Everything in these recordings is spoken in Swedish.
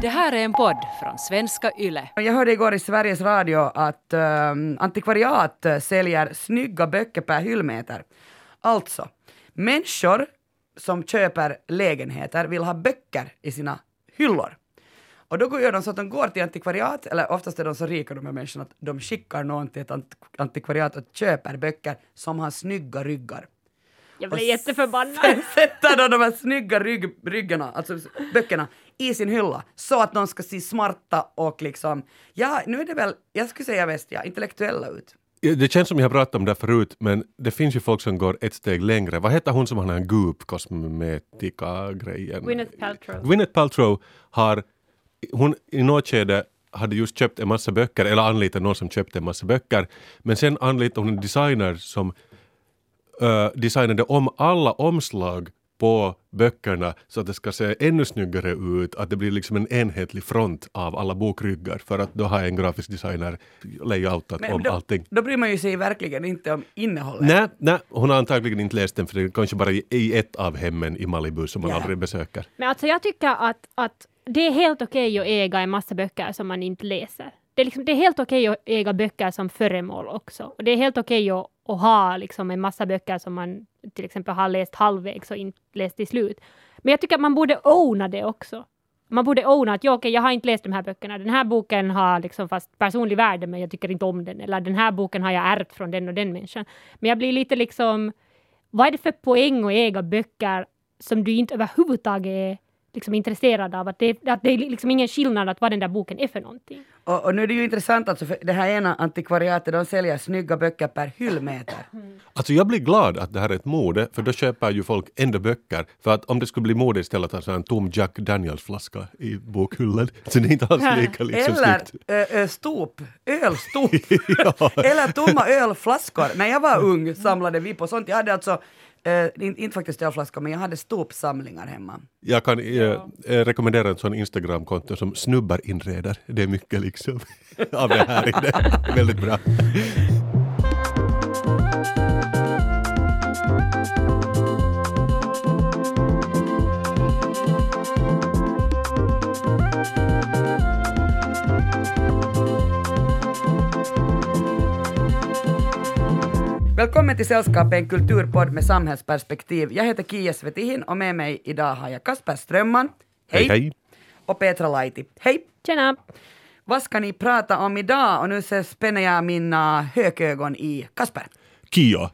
Det här är en podd från svenska YLE. Jag hörde igår i Sveriges Radio att um, antikvariat säljer snygga böcker per hyllmeter. Alltså, människor som köper lägenheter vill ha böcker i sina hyllor. Och då gör de så att de går till antikvariat, eller oftast är de så rika de här människorna att de skickar någon till ett antikvariat och köper böcker som har snygga ryggar. Jag blir jätteförbannad. Sätter de de här snygga rygg, ryggarna, alltså böckerna, i sin hylla så att de ska se smarta och liksom, ja, nu är det väl, jag skulle säga väst, ja, intellektuella ut. Det känns som jag har pratat om det förut, men det finns ju folk som går ett steg längre. Vad heter hon som har den Goop kosmetika-grejen? Gwyneth Paltrow. Gwyneth Paltrow har, hon i något skede hade just köpt en massa böcker, eller anlitat någon som köpte en massa böcker, men sen anlitade hon en designer som uh, designade om alla omslag på böckerna så att det ska se ännu snyggare ut, att det blir liksom en enhetlig front av alla bokryggar för att då har en grafisk designer layoutat Men om då, allting. Då bryr man ju sig verkligen inte om innehållet. Nej, nej, hon har antagligen inte läst den för det är kanske bara i ett av hemmen i Malibu som man Ja. aldrig besöker. Men alltså jag tycker att, att det är helt okej att äga en massa böcker som man inte läser. Det är, liksom, det är helt okej att äga böcker som föremål också. Och det är helt okej att, att ha liksom en massa böcker som man till exempel har läst halvvägs och inte läst till slut. Men jag tycker att man borde owna det också. Man borde owna att ja, okej, jag har inte läst de här böckerna. Den här boken har liksom fast personlig värde, men jag tycker inte om den. Eller den här boken har jag ärvt från den och den människan. Men jag blir lite liksom, vad är det för poäng att äga böcker som du inte överhuvudtaget är liksom intresserad av? Att det, att det är liksom ingen skillnad att vad den där boken är för någonting. Och, och nu är det ju intressant alltså, för det här ena antikvariatet, de säljer snygga böcker per hyllmeter. Alltså jag blir glad att det här är ett mode, för då köper ju folk ändå böcker. För att om det skulle bli mode istället att ha en tom Jack Daniels-flaska i bokhyllan, så det är inte alls lika liksom Eller snyggt. ö, stop, ölstop. Eller tomma ölflaskor. När jag var ung samlade vi på sånt. Jag hade alltså, eh, inte, inte faktiskt ölflaskor, men jag hade stopsamlingar hemma. Jag kan eh, eh, rekommendera en sån Instagramkonto som snubbar inreder. Det är mycket liksom av det här i det. Väldigt bra. Välkommen till Sällskapet, en kulturpodd med samhällsperspektiv. Jag heter Kia Svetihin och med mig idag har jag Kasper Strömman. Hej hej. Och Petra Laiti. Hej! Tjena! Vad ska ni prata om idag? Och nu så spänner jag mina hökögon i Kasper. Kia.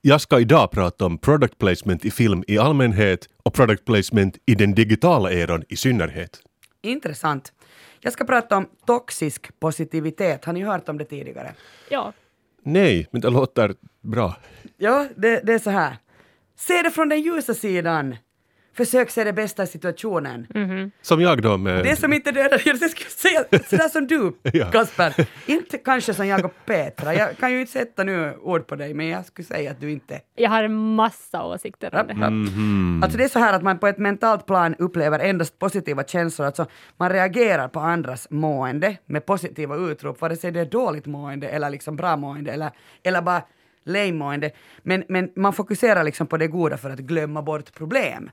Jag ska idag prata om product placement i film i allmänhet och product placement i den digitala eran i synnerhet. Intressant. Jag ska prata om toxisk positivitet. Har ni hört om det tidigare? Ja, Nej, men det låter bra. Ja, det, det är så här. Se det från den ljusa sidan. Försök se det bästa i situationen. Som jag då med... Det som inte dödar, jag skulle säga sådär som du, Ja. Kasper. Inte kanske som jag och Petra. Jag kan ju inte sätta nu ord på dig, men jag skulle säga att du inte... jag har en massa åsikter om det här. Mhm. Alltså det är så här att man på ett mentalt plan upplever endast positiva känslor. Alltså man reagerar på andras mående med positiva utrop, vare sig det är dåligt mående eller liksom bra mående eller, eller bara lame-mående. Men, men man fokuserar liksom på det goda för att glömma bort problem.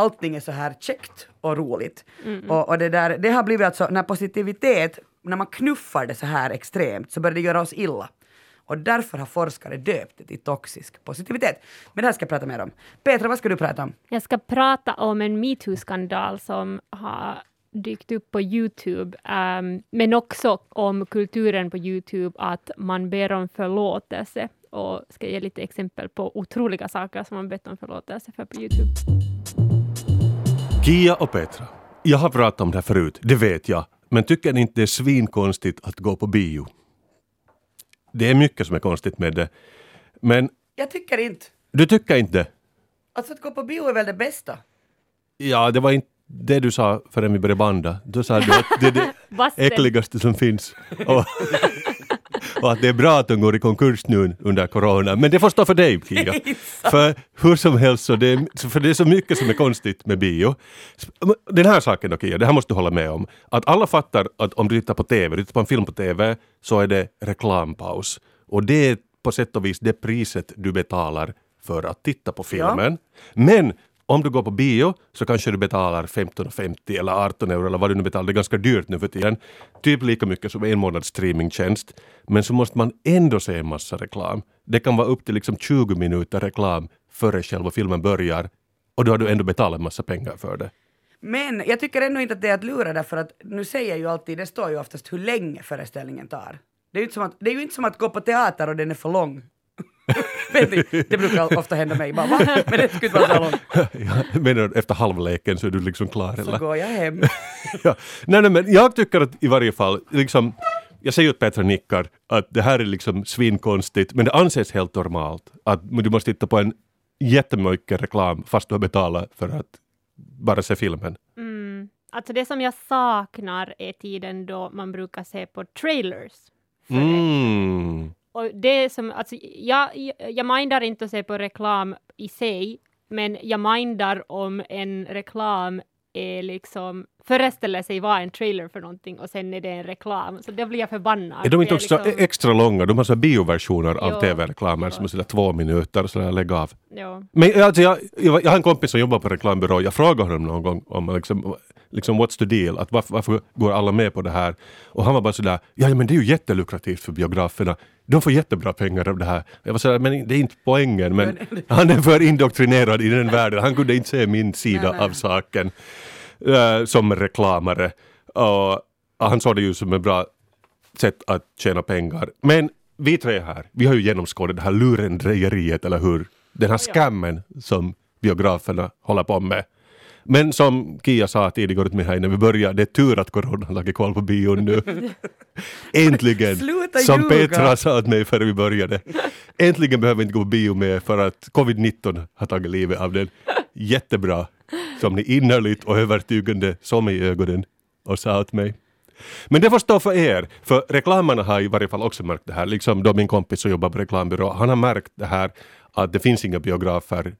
Allting är så här käckt och roligt. Och, och det, där, det har blivit alltså, när positivitet, när man knuffar det så här extremt så börjar det göra oss illa. Och därför har forskare döpt det till toxisk positivitet. Men det här ska jag prata mer om. Petra, vad ska du prata om? Jag ska prata om en metoo-skandal som har dykt upp på Youtube, um, men också om kulturen på Youtube, att man ber om förlåtelse och ska ge lite exempel på otroliga saker som man bett om förlåtelse för på Youtube. Kia och Petra. Jag har pratat om det här förut, det vet jag. Men tycker ni inte det är svinkonstigt att gå på bio? Det är mycket som är konstigt med det. Men Jag tycker inte. du tycker inte det? Alltså att gå på bio är väl det bästa? Ja, det var inte det du sa förrän vi började banda. Då sa du att det är det äckligaste som finns. Och, och att det är bra att de går i konkurs nu under corona. Men det får stå för dig, Kia. För hur som helst, så det, för det är så mycket som är konstigt med bio. Den här saken då, Kia, det här måste du hålla med om. Att alla fattar att om du tittar på TV, du tittar på en film på TV, så är det reklampaus. Och det är på sätt och vis det priset du betalar för att titta på filmen. Men om du går på bio så kanske du betalar 15,50 eller 18 euro eller vad du nu betalar. Det är ganska dyrt nu för tiden. Typ lika mycket som en månads streamingtjänst. Men så måste man ändå se en massa reklam. Det kan vara upp till liksom 20 minuter reklam före själva filmen börjar. Och då har du ändå betalat en massa pengar för det. Men jag tycker ändå inte att det är att lura därför att nu säger ju alltid, det står ju oftast hur länge föreställningen tar. Det är ju inte som att, det är ju inte som att gå på teater och den är för lång. Det brukar ofta hända mig. Bara, va? Men det skulle inte vara så långt. Ja, menar efter halvleken så är du liksom klar? Så Eller? går jag hem. ja. nej, nej, men jag tycker att i varje fall, liksom, jag säger åt Petra nickar att det här är liksom svinkonstigt, men det anses helt normalt att du måste titta på en jättemycket reklam fast du har betalat för att bara se filmen. Mm. Alltså det som jag saknar är tiden då man brukar se på trailers. för det. Mm. Och det som, alltså, jag, jag, mindar inte att se på reklam i sig, men jag mindar om en reklam är liksom föreställer sig vara en trailer för någonting och sen är det en reklam. Så då blir jag förbannad. Är de inte också liksom- extra långa? De har så bioversioner av Jo. tv-reklamer som är sådär två minuter sådär lägg av. Ja. Men alltså, jag, jag, jag har en kompis som jobbar på reklambyrå. Jag frågade honom någon gång om liksom, liksom what's the deal? Att varför, varför går alla med på det här? Och han var bara sådär, ja men det är ju jättelukrativt för biograferna. De får jättebra pengar av det här. Jag var sådär, men det är inte poängen. Men han är för indoktrinerad i den världen. Han kunde inte se min sida av saken eh, som reklamare. Och han såg det ju som ett bra sätt att tjäna pengar. Men vi tre här, vi har ju genomskådat det här lurendrejeriet, eller hur? Den här scammen som biograferna håller på med. Men som Kia sa tidigare åt mig här innan vi började, det är tur att corona har lagt koll på bion nu. Äntligen! Sluta som ljuga. Petra sa åt mig före vi började. Äntligen behöver vi inte gå på bio med för att covid-19 har tagit livet av den. Jättebra! Som ni innerligt och övertygande som i ögonen och sa åt mig. Men det får stå för er, för reklamerna har i varje fall också märkt det här. Liksom då min kompis som jobbar på reklambyrå, han har märkt det här att det finns inga biografer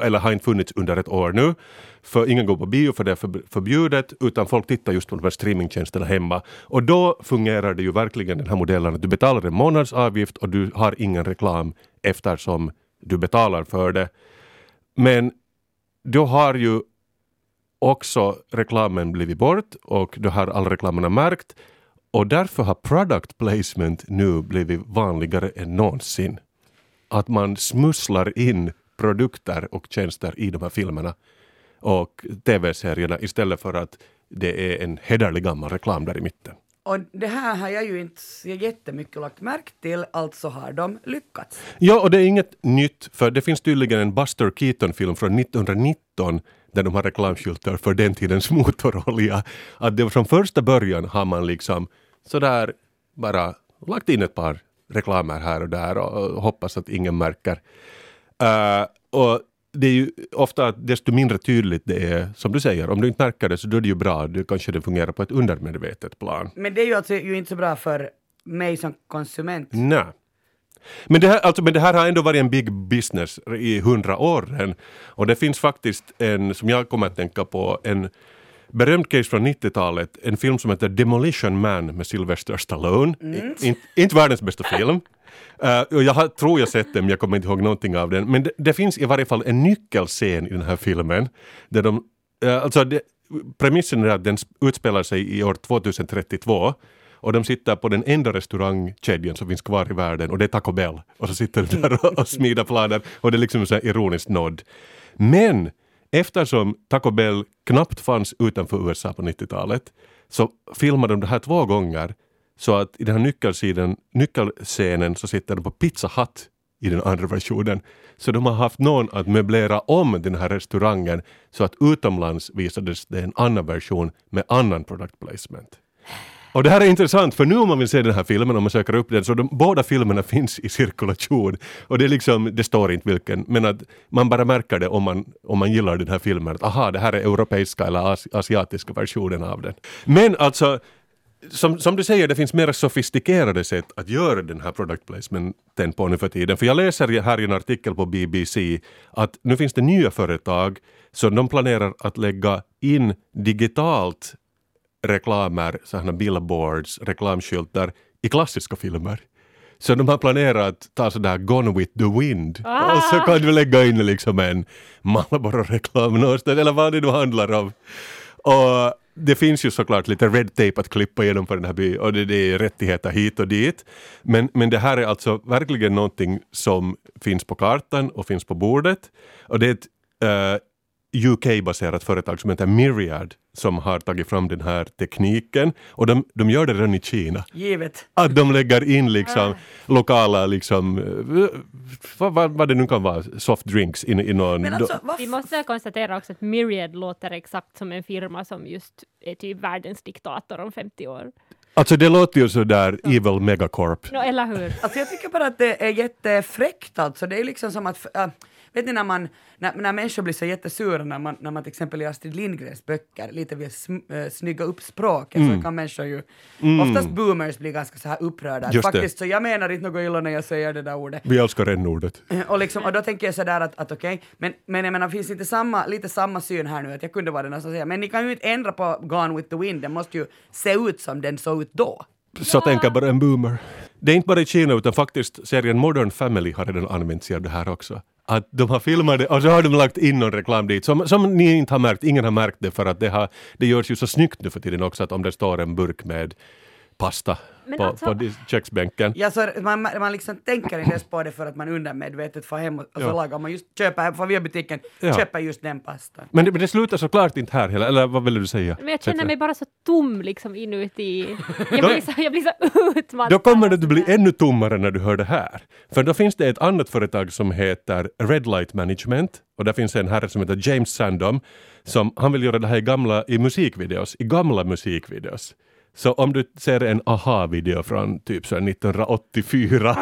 eller har inte funnits under ett år nu. För ingen går på bio för det är förbjudet utan folk tittar just på de här streamingtjänsterna hemma. Och då fungerar det ju verkligen den här modellen att du betalar en månadsavgift och du har ingen reklam eftersom du betalar för det. Men då har ju också reklamen blivit bort och då har all reklamerna märkt och därför har product placement nu blivit vanligare än någonsin. Att man smusslar in produkter och tjänster i de här filmerna och tv-serierna istället för att det är en hederlig gammal reklam där i mitten. Och det här har jag ju inte jättemycket lagt märke till, alltså har de lyckats. Ja, och det är inget nytt, för det finns tydligen en Buster Keaton-film från 1919 där de har reklamskyltar för den tidens motorolja. Att det var från första början har man liksom sådär bara lagt in ett par reklamer här och där och hoppas att ingen märker. Eh, och det är ju ofta desto mindre tydligt det är, som du säger, om du inte märker det så då är det ju bra, då kanske det fungerar på ett undermedvetet plan. Men det är ju alltså ju inte så bra för mig som konsument. Nej. Men det, här, alltså, men det här har ändå varit en big business i hundra år. Och det finns faktiskt en, som jag kommer att tänka på, en berömd case från 90-talet, en film som heter Demolition Man med Sylvester Stallone. I, in, inte världens bästa film. Eh, och jag har, tror jag sett den, men jag kommer inte ihåg någonting av den. Men det, det finns i varje fall en nyckelscen i den här filmen. Där de, eh, alltså det, premissen är att den utspelar sig i år 2032 och de sitter på den enda restaurangkedjan som finns kvar i världen och det är Taco Bell. Och så sitter de där och, och smider planer och det är liksom en sån här ironisk nod. Men eftersom Taco Bell knappt fanns utanför USA på 90-talet så filmade de det här två gånger så att i den här nyckelscenen, nyckelscenen så sitter de på Pizza Hut i den andra versionen. Så de har haft någon att möblera om den här restaurangen så att utomlands visades det en annan version med annan product placement. Och det här är intressant för nu om man vill se den här filmen, om man söker upp den, så de båda filmerna finns i cirkulation. Och det är liksom, det står inte vilken, men att man bara märker det om man, om man gillar den här filmen. Att aha, det här är europeiska eller as, asiatiska versionen av den. Men alltså, som, som du säger, det finns mer sofistikerade sätt att göra den här product placementen på nu för tiden. För jag läser här i en artikel på BBC att nu finns det nya företag som de planerar att lägga in digitalt reklamer, sådana billboards, reklamskyltar i klassiska filmer. Så de har planerat att ta sådär Gone with the wind. Ah. Och så kan du lägga in liksom en Marlboro-reklam någonstans, eller vad det nu handlar om. Och det finns ju såklart lite red tape att klippa igenom på den här byn och det, det är rättigheter hit och dit. Men, men det här är alltså verkligen någonting som finns på kartan och finns på bordet. Och det är ett eh, UK-baserat företag som heter Myriad som har tagit fram den här tekniken och de, de gör det redan i Kina. Givet. Att de lägger in liksom lokala, liksom, eh, vad, vad, vad det nu kan vara, soft drinks in i någon... Men alltså, Vi måste konstatera också att Myriad låter exakt som en firma som just är typ världens diktator om 50 år. Alltså det låter ju sådär Evil Megacorp. No, eller hur? Alltså jag tycker bara att det är jättefräckt alltså. Det är liksom som att, äh, vet ni när man, när, när människor blir så jättesura när man, när man till exempel i Astrid Lindgrens böcker lite vill sm, äh, snygga upp språket så kan människor ju, oftast boomers blir ganska så här upprörda. Det. Faktiskt så jag menar inte något illa när jag säger det där ordet. Vi älskar n-ordet. Och, liksom, och då tänker jag sådär att, att okej, men, men jag menar finns inte samma, lite samma syn här nu att jag kunde vara den som säger men ni kan ju inte ändra på Gone with the wind, den måste ju se ut som den såg ut då. Så tänker bara en boomer. Det är inte bara i Kina utan faktiskt serien Modern Family har redan använt sig av det här också. Att de har filmat det och så har de lagt in någon reklam dit som, som ni inte har märkt, ingen har märkt det för att det, har, det görs ju så snyggt nu för tiden också att om det står en burk med pasta på, alltså- på köksbänken. Ja, så man, man liksom tänker inte ens på det för att man undermedvetet får hem och, och så Ja. lagar man just, köper, får via butiken, Ja. köper just den pastan. Men det, men det slutar såklart inte här heller, eller vad vill du säga? Men jag känner mig bara så tom liksom inuti. Jag blir så, jag blir så utmattad. Då kommer det att bli ännu tommare när du hör det här. För då finns det ett annat företag som heter Red Light Management och där finns en herre som heter James Sandom som han vill göra det här i gamla i musikvideos, i gamla musikvideos. Så om du ser en aha-video från typ så här 1984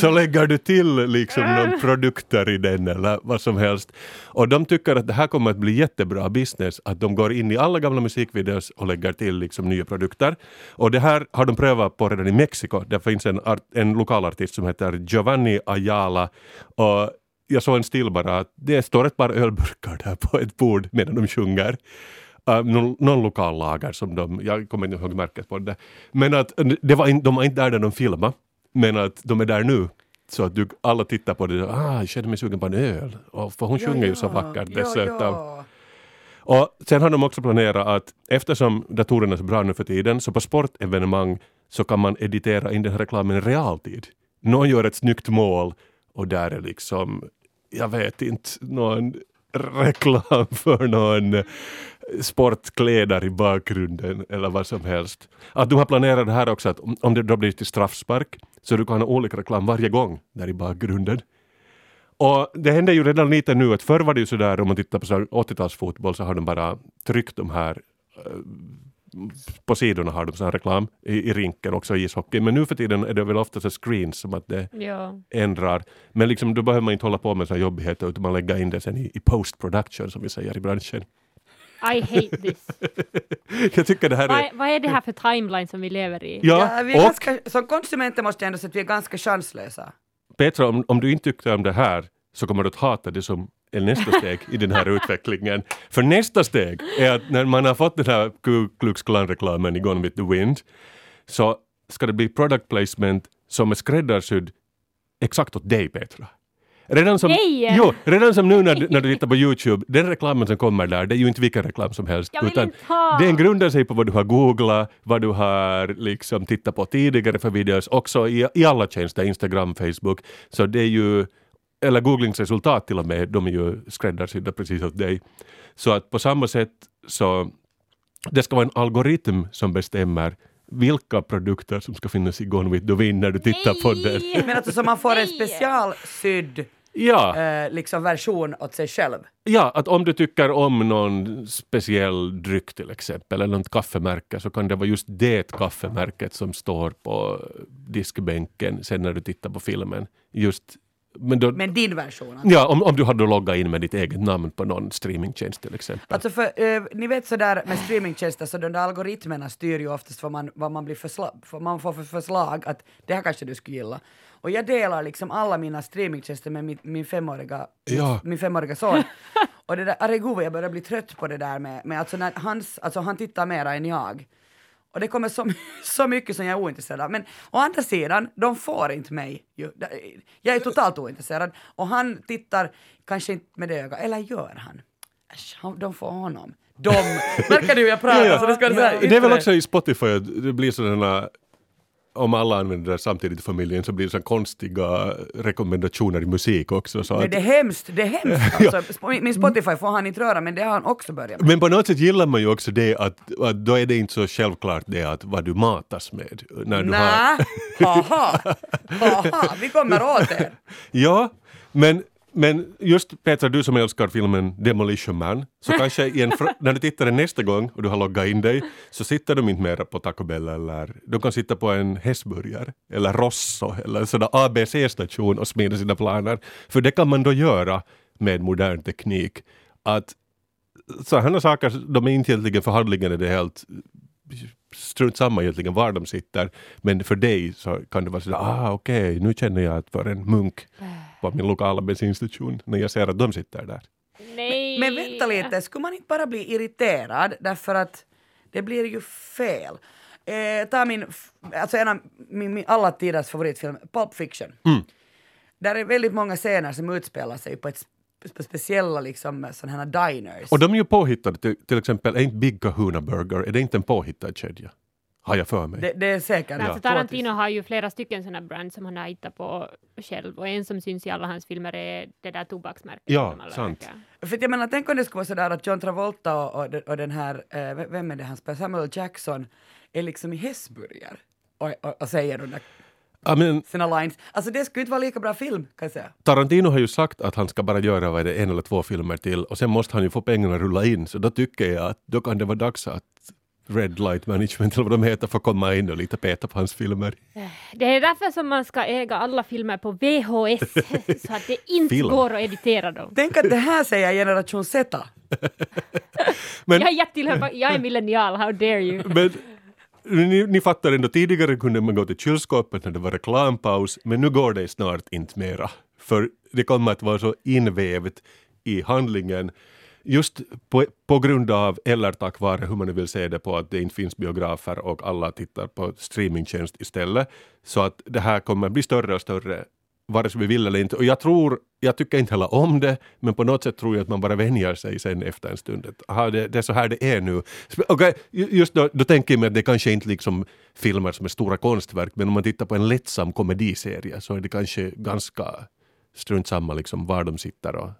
så lägger du till liksom någon produkter i den eller vad som helst. Och de tycker att det här kommer att bli jättebra business, att de går in i alla gamla musikvideos och lägger till liksom nya produkter. Och det här har de prövat på redan i Mexiko. Där finns en, art, en lokalartist som heter Giovanni Ayala och jag såg en still bara att det står ett par ölburkar där på ett bord medan de sjunger. Uh, någon, någon lokal lager som de, jag kommer inte ihåg märket på det. Men att det var in, de var inte där när de filmade, men att de är där nu. Så att du, alla tittar på det och ah, jag känner mig sugen på en öl. Och, för hon sjunger ju så vackert Ja, dessutom. ja. Och sen har de också planerat att eftersom datorerna är så bra nu för tiden så på sportevenemang så kan man editera in den här reklamen i realtid. Någon gör ett snyggt mål och där är liksom, jag vet inte, någon reklam för någon sportkläder i bakgrunden eller vad som helst. Att de har planerat det här också att om- det då blir till straffspark så du kan ha olika reklam varje gång där i bakgrunden. Och det händer ju redan lite nu att förr var det ju sådär om man tittar på så här 80-talsfotboll så har de bara tryckt de här eh, på sidorna har de sån här reklam i, i rinken också i ishockey. Men nu för tiden är det väl ofta så screens som att det Ja. ändrar. Men liksom, då behöver man inte hålla på med så här jobbigheter utan man lägger in det sen i, i post production som vi säger i branschen. I hate this. Jag tycker det här Vad, är... är- vad är det här för timeline som vi lever i? Ja, Ja, vi och ganska, som konsumenter måste jag ändå säga att vi är ganska chanslösa. Petra, om, om du inte tyckte om det här så kommer du att hata det som är nästa steg i den här utvecklingen. För nästa steg är att när man har fått den här Ku Klux Klan-reklamen i Gone with the Wind så ska det bli product placement som är skräddarsydd exakt åt dig Petra. Redan som, Nej! jo, redan som nu när, när du tittar på Youtube, den reklamen som kommer där, det är ju inte vilken reklam som helst. Utan! Den grundar sig på vad du har googlat, vad du har liksom tittat på tidigare för videos, också i, i alla tjänster, Instagram, Facebook. Så det är ju, eller googlingsresultat till och med, de är ju skräddarsydda precis åt dig. Så att på samma sätt så, det ska vara en algoritm som bestämmer vilka produkter som ska finnas i Gone with the Wind när du tittar på den. Nej! Men alltså så man får en Nej! specialsydd Ja. eh, liksom version åt sig själv. Ja, att om du tycker om någon speciell dryck till exempel, eller något kaffemärke, så kan det vara just det kaffemärket som står på diskbänken sen när du tittar på filmen. Just, men då, Men din version. Alltså, ja, om, om du hade loggat in med ditt eget namn på någon streamingtjänst till exempel. alltså för, eh, ni vet sådär med streamingtjänster så de där algoritmerna styr ju oftast vad man, vad man blir försla- vad man får för förslag att det här kanske du skulle gilla. Och jag delar liksom alla mina streamingtjänster med min, min, femåriga, Ja. min femåriga son. Och det där, herregud jag börjar bli trött på det där med, med alltså när hans, alltså han tittar mera än jag. Och det kommer så, så mycket som jag är ointresserad av. Men å andra sidan, de får inte mig. Jag är totalt ointresserad. Och han tittar kanske inte med det ögat, eller gör han? Äsch, de får honom. De! Märker du hur jag pratar? Så det, ska här Det är väl också i Spotify det blir sådana om alla använder det samtidigt i familjen så blir det så konstiga rekommendationer i musik också. Så att, det är hemskt, det är hemskt. Alltså, Sp- min Spotify får han inte röra, men det har han också börjat med. men på något sätt gillar man ju också det att, att då är det inte så självklart det att vad du matas med. När du har, Nä, haha, haha, vi kommer åt er. ja, men, men just Petra, du som älskar filmen Demolition Man, så kanske i en, fr- när du tittar den nästa gång och du har loggat in dig så sitter de inte mera på Taco Bell eller de kan sitta på en hästburgare eller Rosso eller en sån ABC-station och smida sina planer. För det kan man då göra med modern teknik. Att sådana saker, de är inte egentligen för handlingen är det helt strunt samma egentligen var de sitter. Men för dig så kan det vara sådär, ah okej, nu känner jag att för en munk på min lokala bensinstation när jag ser att de sitter där. Nej. Men vänta lite, skulle man inte bara bli irriterad därför att det blir ju fel? Eh, ta min, alltså en av min, min alla tiders favoritfilm, Pulp Fiction. Där är väldigt många scener som utspelar sig på, ett, speciella liksom sådana här diners. Och de är ju påhittade, till, till exempel, är inte Big Kahuna Burger, är det inte en påhittad kedja? Har jag för mig. det, det är säkert. Alltså, Ja. Tarantino har ju flera stycken sådana brands som han har hittat på själv och en som syns i alla hans filmer är det där tobaksmärket. Ja, sant. verkar- För jag menar, tänk om det skulle vara sådär att John Travolta och, och, den- och den här, eh, vem är det han spelar, Samuel Jackson, är liksom i hästburgare och, och, och säger de där Ja, men sina lines. Alltså det skulle inte vara lika bra film, kan jag säga. Tarantino har ju sagt att han ska bara göra vad det, en eller två filmer till och sen måste han ju få pengarna rulla in så då tycker jag att då kan det vara dags att Red Light Management eller vad de heter får komma in och lite peta på hans filmer. Det är därför som man ska äga alla filmer på VHS så att det inte Film. går att editera dem. Tänk att det här säger generation Z. Men- Jag, jag, tillhör, jag är millennial, how dare you? Men ni, ni fattar ändå, tidigare kunde man gå till kylskåpet när det var reklampaus, men nu går det snart inte mera. För det kommer att vara så invävt i handlingen just på, på grund av, eller tack vare hur man nu vill se det på, att det inte finns biografer och alla tittar på streamingtjänst istället. Så att det här kommer bli större och större vare sig vi vill eller inte. Och jag tror, jag tycker inte heller om det, men på något sätt tror jag att man bara vänjer sig sen efter en stund. Att, aha, det, det är så här det är nu. Okay, just då, då tänker jag mig att det kanske inte liksom filmer som är stora konstverk, men om man tittar på en lättsam komediserie så är det kanske ganska strunt samma liksom var de sitter och,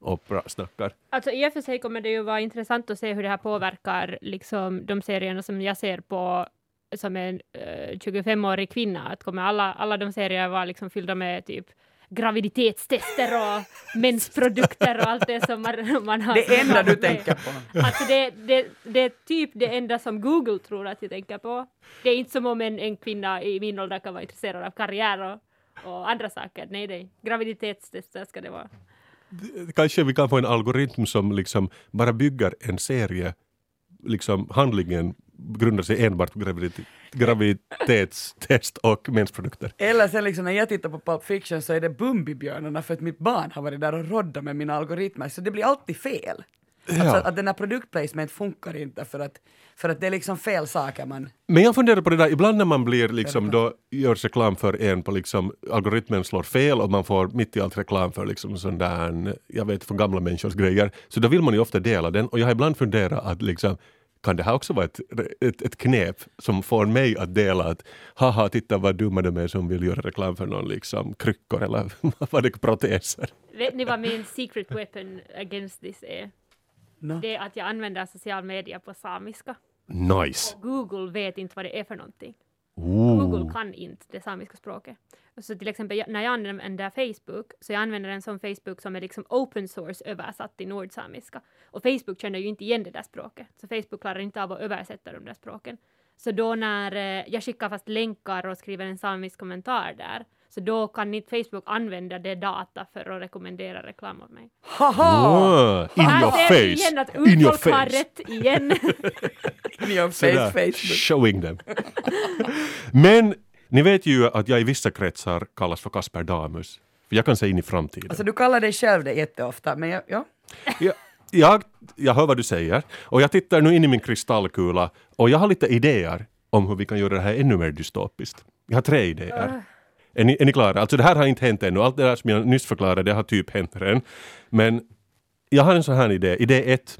och bra snackar. Alltså i och för sig kommer det ju vara intressant att se hur det här påverkar liksom de serierna som jag ser på som en eh, 25-årig kvinna. Att kommer alla, alla de serier vara liksom fyllda med typ graviditetstester och mensprodukter och allt det som man, man har. Det enda du tänker på. Alltså det, det, det är typ det enda som Google tror att jag tänker på. Det är inte som om en, en kvinna i min ålder kan vara intresserad av karriär och, och andra saker. Nej, nej. Graviditetstester ska det vara. Kanske vi kan få en algoritm som liksom bara bygger en serie, liksom handlingen grundar sig enbart på gravidit- graviditetstest och mensprodukter. Eller sen liksom när jag tittar på Pulp Fiction så är det Bumbibjörnarna för att mitt barn har varit där och roddat med mina algoritmer, så det blir alltid fel. Alltså Ja. att den här produktplacement funkar inte för att, för att det är liksom fel saker man... Men jag funderar på det där, ibland när man blir liksom då görs reklam för en på liksom algoritmen slår fel och man får mitt i allt reklam för liksom sån där, jag vet från gamla människors grejer, så då vill man ju ofta dela den och jag har ibland funderat att liksom kan det här också vara ett, ett, ett knep som får mig att dela att haha, titta vad dumma de är som vill göra reklam för någon liksom kryckor eller vad det är, proteser. Vet ni vad min secret weapon against this är? No. Det är att jag använder social media på samiska. Nice! Google vet inte vad det är för någonting. Ooh. Google kan inte det samiska språket. Så till exempel när jag använder Facebook, så jag använder en sån Facebook som är liksom open source översatt till nordsamiska. Och Facebook känner ju inte igen det där språket, så Facebook klarar inte av att översätta de där språken. Så då när eh, jag skickar fast länkar och skriver en samisk kommentar där, så då kan inte Facebook använda det data för att rekommendera reklam åt mig. Haha! Ah, in Här your vi igen face! att In your face! rätt igen. In your face, Facebook. showing them. Men ni vet ju att jag i vissa kretsar kallas för Kasper Damus. Jag kan se in i framtiden. Alltså du kallar dig själv det jätteofta, men jag, ja. jag, jag, jag hör vad du säger och jag tittar nu in i min kristallkula och jag har lite idéer om hur vi kan göra det här ännu mer dystopiskt. Jag har tre idéer. Är ni, är ni klara? Alltså det här har inte hänt ännu. Allt det där som jag nyss förklarade, det har typ hänt redan. Men jag har en sån här idé. Idé ett.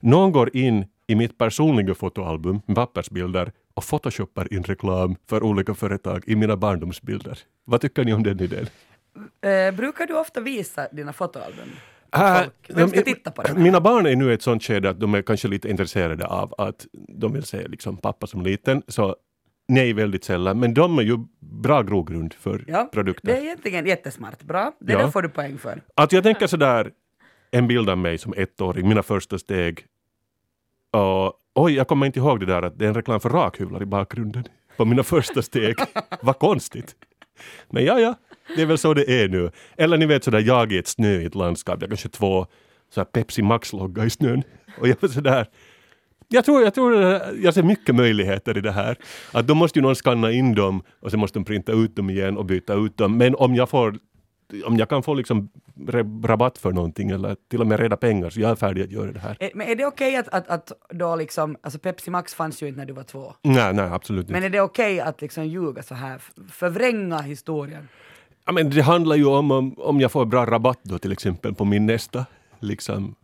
Någon går in i mitt personliga fotoalbum med pappersbilder och photoshoppar in reklam för olika företag i mina barndomsbilder. Vad tycker ni om den idén? Eh, brukar du ofta visa dina fotoalbum? Äh? Vem ska de- titta på det? Mina barn är nu i ett sånt skede att de är kanske lite intresserade av att de vill se liksom pappa som liten. Så nej, väldigt sällan. Men de är ju bra grogrund för Ja, produkter. det är egentligen jättesmart. Bra, det Ja. där får du poäng för. Att jag tänker sådär, en bild av mig som ettåring, mina första steg. Och, oj, jag kommer inte ihåg det där att det är en reklam för rakhyvlar i bakgrunden på mina första steg. Vad konstigt. Men ja, ja, det är väl så det är nu. Eller ni vet sådär, jag i ett snöigt landskap, jag kanske två så här Pepsi Max-logga i snön. Och jag var sådär, jag tror, jag tror jag ser mycket möjligheter i det här. Att då måste ju någon skanna in dem och sen måste de printa ut dem igen och byta ut dem. Men om jag får om jag kan få liksom rabatt för någonting eller till och med reda pengar så jag är färdig att göra det här. Eh, Men är det okej att, att, att då liksom, alltså Pepsi Max fanns ju inte när du var två. Nej, nej, absolut Men inte. är det okej att liksom ljuga så här, förvränga historien? Ja, men det handlar ju om, om om jag får bra rabatt då till exempel på min nästa liksom,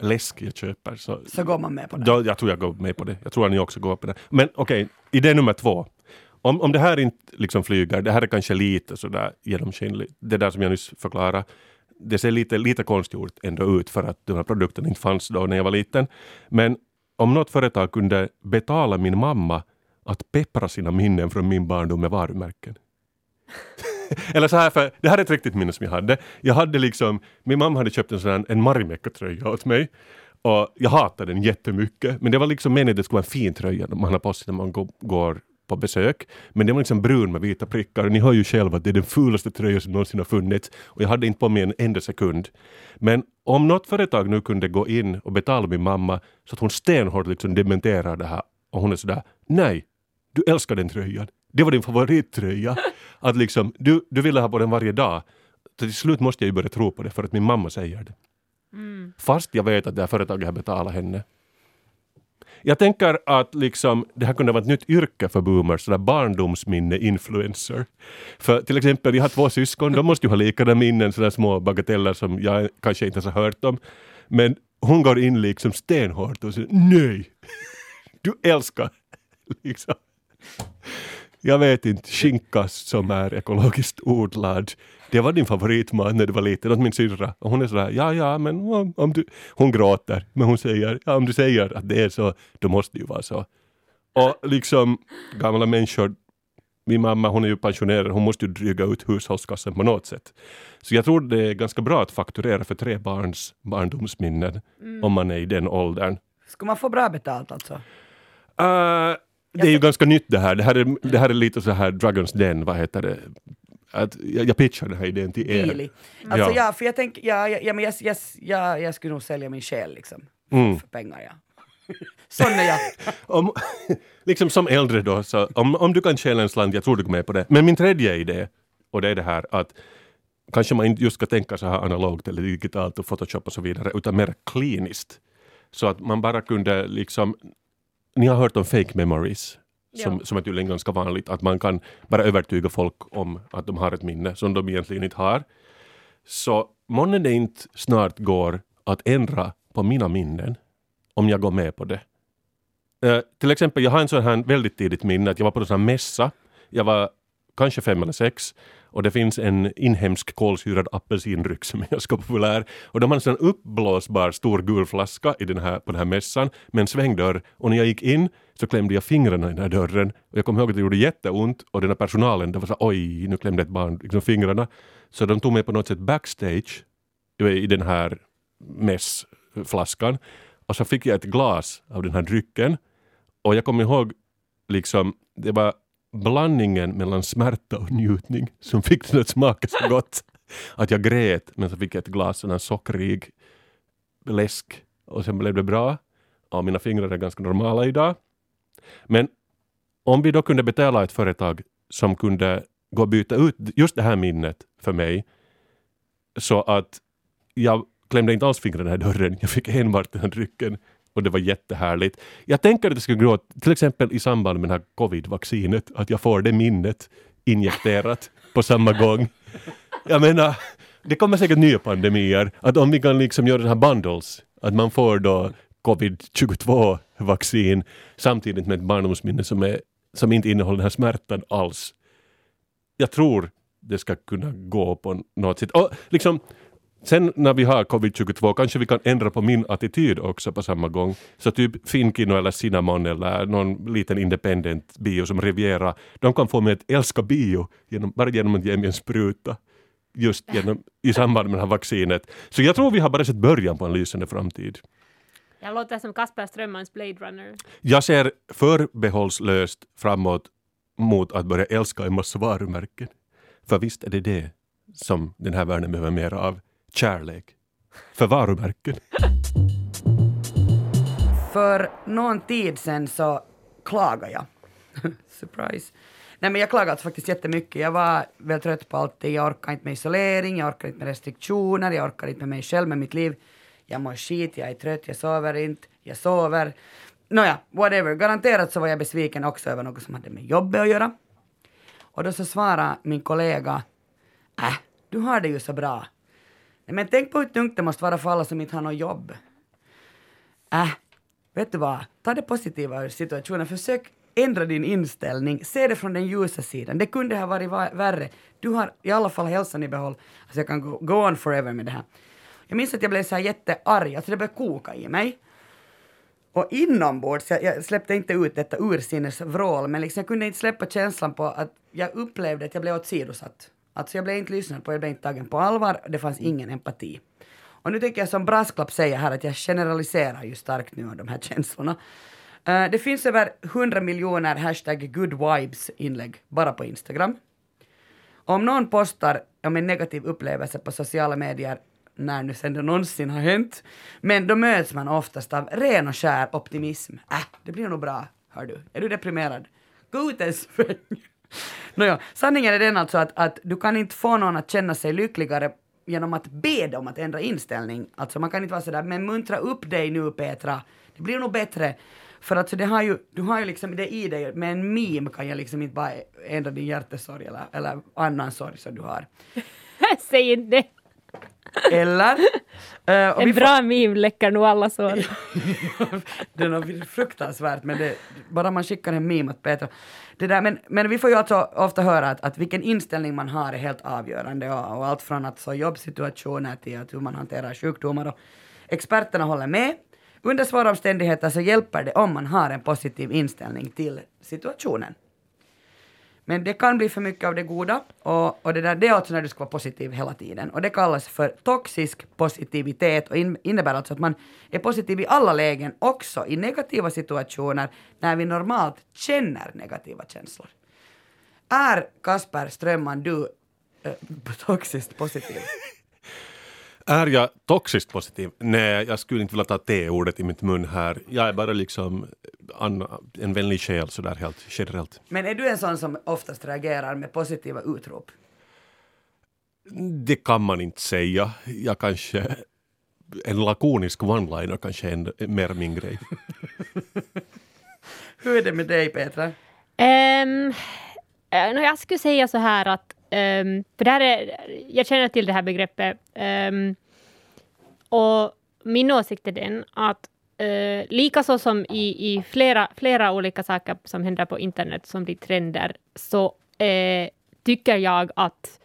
läsk jag köper. Så, Så går man med på det. Då, jag tror jag går med på det. Jag tror att ni också går på det. Men okej, idé nummer två. Om, om det här inte liksom flyger, det här är kanske lite sådär genomskinligt, det där som jag nyss förklarade, det ser lite, lite konstgjort ändå ut för att den här produkten inte fanns då när jag var liten. Men om något företag kunde betala min mamma att peppra sina minnen från min barndom med varumärken. Eller så här, för det här är ett riktigt minne som jag hade. Jag hade liksom, min mamma hade köpt en sån här, en Marimekko-tröja åt mig. Och jag hatade den jättemycket. Men det var liksom meningen att det skulle vara en fin tröja man har på sig när man går, går på besök. Men den var liksom brun med vita prickar. Ni hör ju själva att det är den fulaste tröjan som någonsin har funnits. Och jag hade inte på mig en enda sekund. Men om något företag nu kunde gå in och betala min mamma så att hon stenhårt liksom dementerar det här. Och hon är sådär, nej, du älskar den tröjan. Det var din favorittröja. Att liksom, du, du ville ha på den varje dag. Så till slut måste jag ju börja tro på det för att min mamma säger det. Fast jag vet att det här företaget har betalat henne. Jag tänker att liksom, det här kunde vara ett nytt yrke för boomers, sådär barndomsminne-influencer. För till exempel, jag har två syskon, de måste ju ha likadana minnen, sådana små bagateller som jag kanske inte ens har hört om. Men hon går in liksom stenhårt och säger nej, du älskar liksom. Jag vet inte, skinka som är ekologiskt odlad. Det var din favoritmat när du var liten åt min syrra. Och hon är sådär, ja ja men om, om du... Hon gråter, men hon säger, ja om du säger att det är så, då måste det ju vara så. Och liksom gamla människor, min mamma hon är ju pensionerad, hon måste ju dryga ut hushållskassan på något sätt. Så jag tror det är ganska bra att fakturera för tre barns barndomsminnen om man är i den åldern. Ska man få bra betalt alltså? Uh, det är ju ganska nytt det här. Det här är, det här är lite så här Dragons Den, vad heter det? Att jag, jag pitchar den här idén till er. Alltså Ja. ja, för jag tänker, ja, ja, ja men jag, jag, jag, jag skulle nog sälja min själ liksom. Mm. För pengar ja. Sån är jag. Om, liksom som äldre då, så om, om du kan tjäna en slant, jag tror du går med på det. Men min tredje idé, och det är det här att kanske man inte just ska tänka så här analogt eller digitalt och Photoshop och så vidare, utan mer kliniskt. Så att man bara kunde liksom, ni har hört om fake memories, som, Ja. som är tydligen ganska vanligt, att man kan bara övertyga folk om att de har ett minne som de egentligen inte har. Så månne det inte snart går att ändra på mina minnen om jag går med på det. Eh, till exempel, jag har en sån här väldigt tidigt minne att jag var på en sån här mässa. Jag var kanske fem eller sex och det finns en inhemsk kolsyrad apelsindryck som är ganska populär. Och de hade en sån uppblåsbar stor gul flaska i den här, på den här mässan med en svängdörr. Och när jag gick in så klämde jag fingrarna i den här dörren. Och jag kommer ihåg att det gjorde jätteont och den här personalen, det var så oj, nu klämde ett barn liksom fingrarna. Så de tog mig på något sätt backstage i den här mässflaskan. Och så fick jag ett glas av den här drycken. Och jag kommer ihåg, liksom, det var blandningen mellan smärta och njutning som fick den att smaka så gott. Att jag grät, men så fick jag ett glas sån här sockrig läsk. Och sen blev det bra. Ja, mina fingrar är ganska normala idag. Men om vi då kunde betala ett företag som kunde gå och byta ut just det här minnet för mig så att jag klämde inte alls fingrarna i dörren. Jag fick enbart den här drycken och det var jättehärligt. Jag tänker att det skulle gå till exempel i samband med det här covid-vaccinet, att jag får det minnet injekterat på samma gång. Jag menar, det kommer säkert nya pandemier, att om vi kan liksom göra den här bundles, att man får då covid-22 vaccin samtidigt med ett barndomsminne som, är, som inte innehåller den här smärtan alls. Jag tror det ska kunna gå på något sätt. Och liksom, sen när vi har covid-22 kanske vi kan ändra på min attityd också på samma gång. Så typ Finkino eller Cinnamon eller någon liten independent bio som Riviera, de kan få mig att älska bio genom, bara genom att ge mig en spruta just genom, i samband med det här vaccinet. Så jag tror vi har bara sett början på en lysande framtid. Jag låter som Kasper Strömmans Blade Runner. Jag ser förbehållslöst framåt mot att börja älska en massa varumärken. För visst är det det som den här världen behöver mer av. Kärlek. För varumärken. För någon tid sen så klagade jag. Surprise. Nej men jag klagade alltså faktiskt jättemycket. Jag var väl trött på allt det. Jag orkade inte med isolering, jag orkade inte med restriktioner, jag orkade inte med mig själv, med mitt liv. Jag mår skit, jag är trött, jag sover inte, jag sover. Nåja, whatever. Garanterat så var jag besviken också över något som hade med jobbet att göra. Och då så svarade min kollega, äh, du har det ju så bra. Men tänk på hur tungt det måste vara för alla som inte har något jobb. Äh, vet du vad? Ta det positiva ur situationen. Försök ändra din inställning. Se det från den ljusa sidan. Det kunde ha varit värre. Du har i alla fall hälsan i behåll. Alltså jag kan go, go on forever med det här. Jag minns att jag blev så här jättearg, alltså det började koka i mig. Och inombords, jag, jag släppte inte ut detta ursinnesvrål, men liksom jag kunde inte släppa känslan på att jag upplevde att jag blev åsidosatt. Alltså jag blev inte lyssnad på, jag blev inte tagen på allvar, det fanns ingen empati. Och nu tänker jag som brasklapp säga här att jag generaliserar ju starkt nu av de här känslorna. Uh, det finns över 100 miljoner hashtag good vibes inlägg bara på Instagram. Om någon postar om en negativ upplevelse på sociala medier när nu sen det någonsin har hänt, men då möts man oftast av ren och skär optimism. Äh, det blir nog bra, hör du. Är du deprimerad? Gå ut en sväng. Nåja, sanningen är den alltså att, att du kan inte få någon att känna sig lyckligare genom att be dem att ändra inställning. Alltså man kan inte vara sådär, men muntra upp dig nu Petra, det blir nog bättre. För alltså det har ju, du har ju liksom det i dig, med en meme kan jag liksom inte bara ändra din hjärtesorg eller, eller annan sorg som du har. Säg inte det. Eller? Och En vi får- bra meme läcker nog alla sår. det är något fruktansvärt, men det, bara man skickar en meme åt Petra. Det där, men, men vi får ju alltså ofta höra att, att vilken inställning man har är helt avgörande och, och allt från att så jobbsituationer till att hur man hanterar sjukdomar. Och experterna håller med. Under svåra omständigheter så hjälper det om man har en positiv inställning till situationen. Men det kan bli för mycket av det goda och, och det, där, det är alltså när du ska vara positiv hela tiden. Och det kallas för toxisk positivitet och in, innebär alltså att man är positiv i alla lägen, också i negativa situationer när vi normalt känner negativa känslor. Är Kasper Strömman du äh, toxiskt positiv? Är jag toxiskt positiv? Nej, jag skulle inte vilja ta T-ordet i mitt mun här. Jag är bara liksom Anna, en vänlig själ sådär helt generellt. Men är du en sån som oftast reagerar med positiva utrop? Det kan man inte säga. Jag kanske... En lakonisk one-liner kanske är en- mer min grej. Hur är det med dig Petra? Um, jag skulle säga så här att, Um, för det här är, jag känner till det här begreppet, Um, och min åsikt är den att eh, uh, likaså som i, i flera, flera olika saker som händer på internet som blir trender, så uh, tycker jag att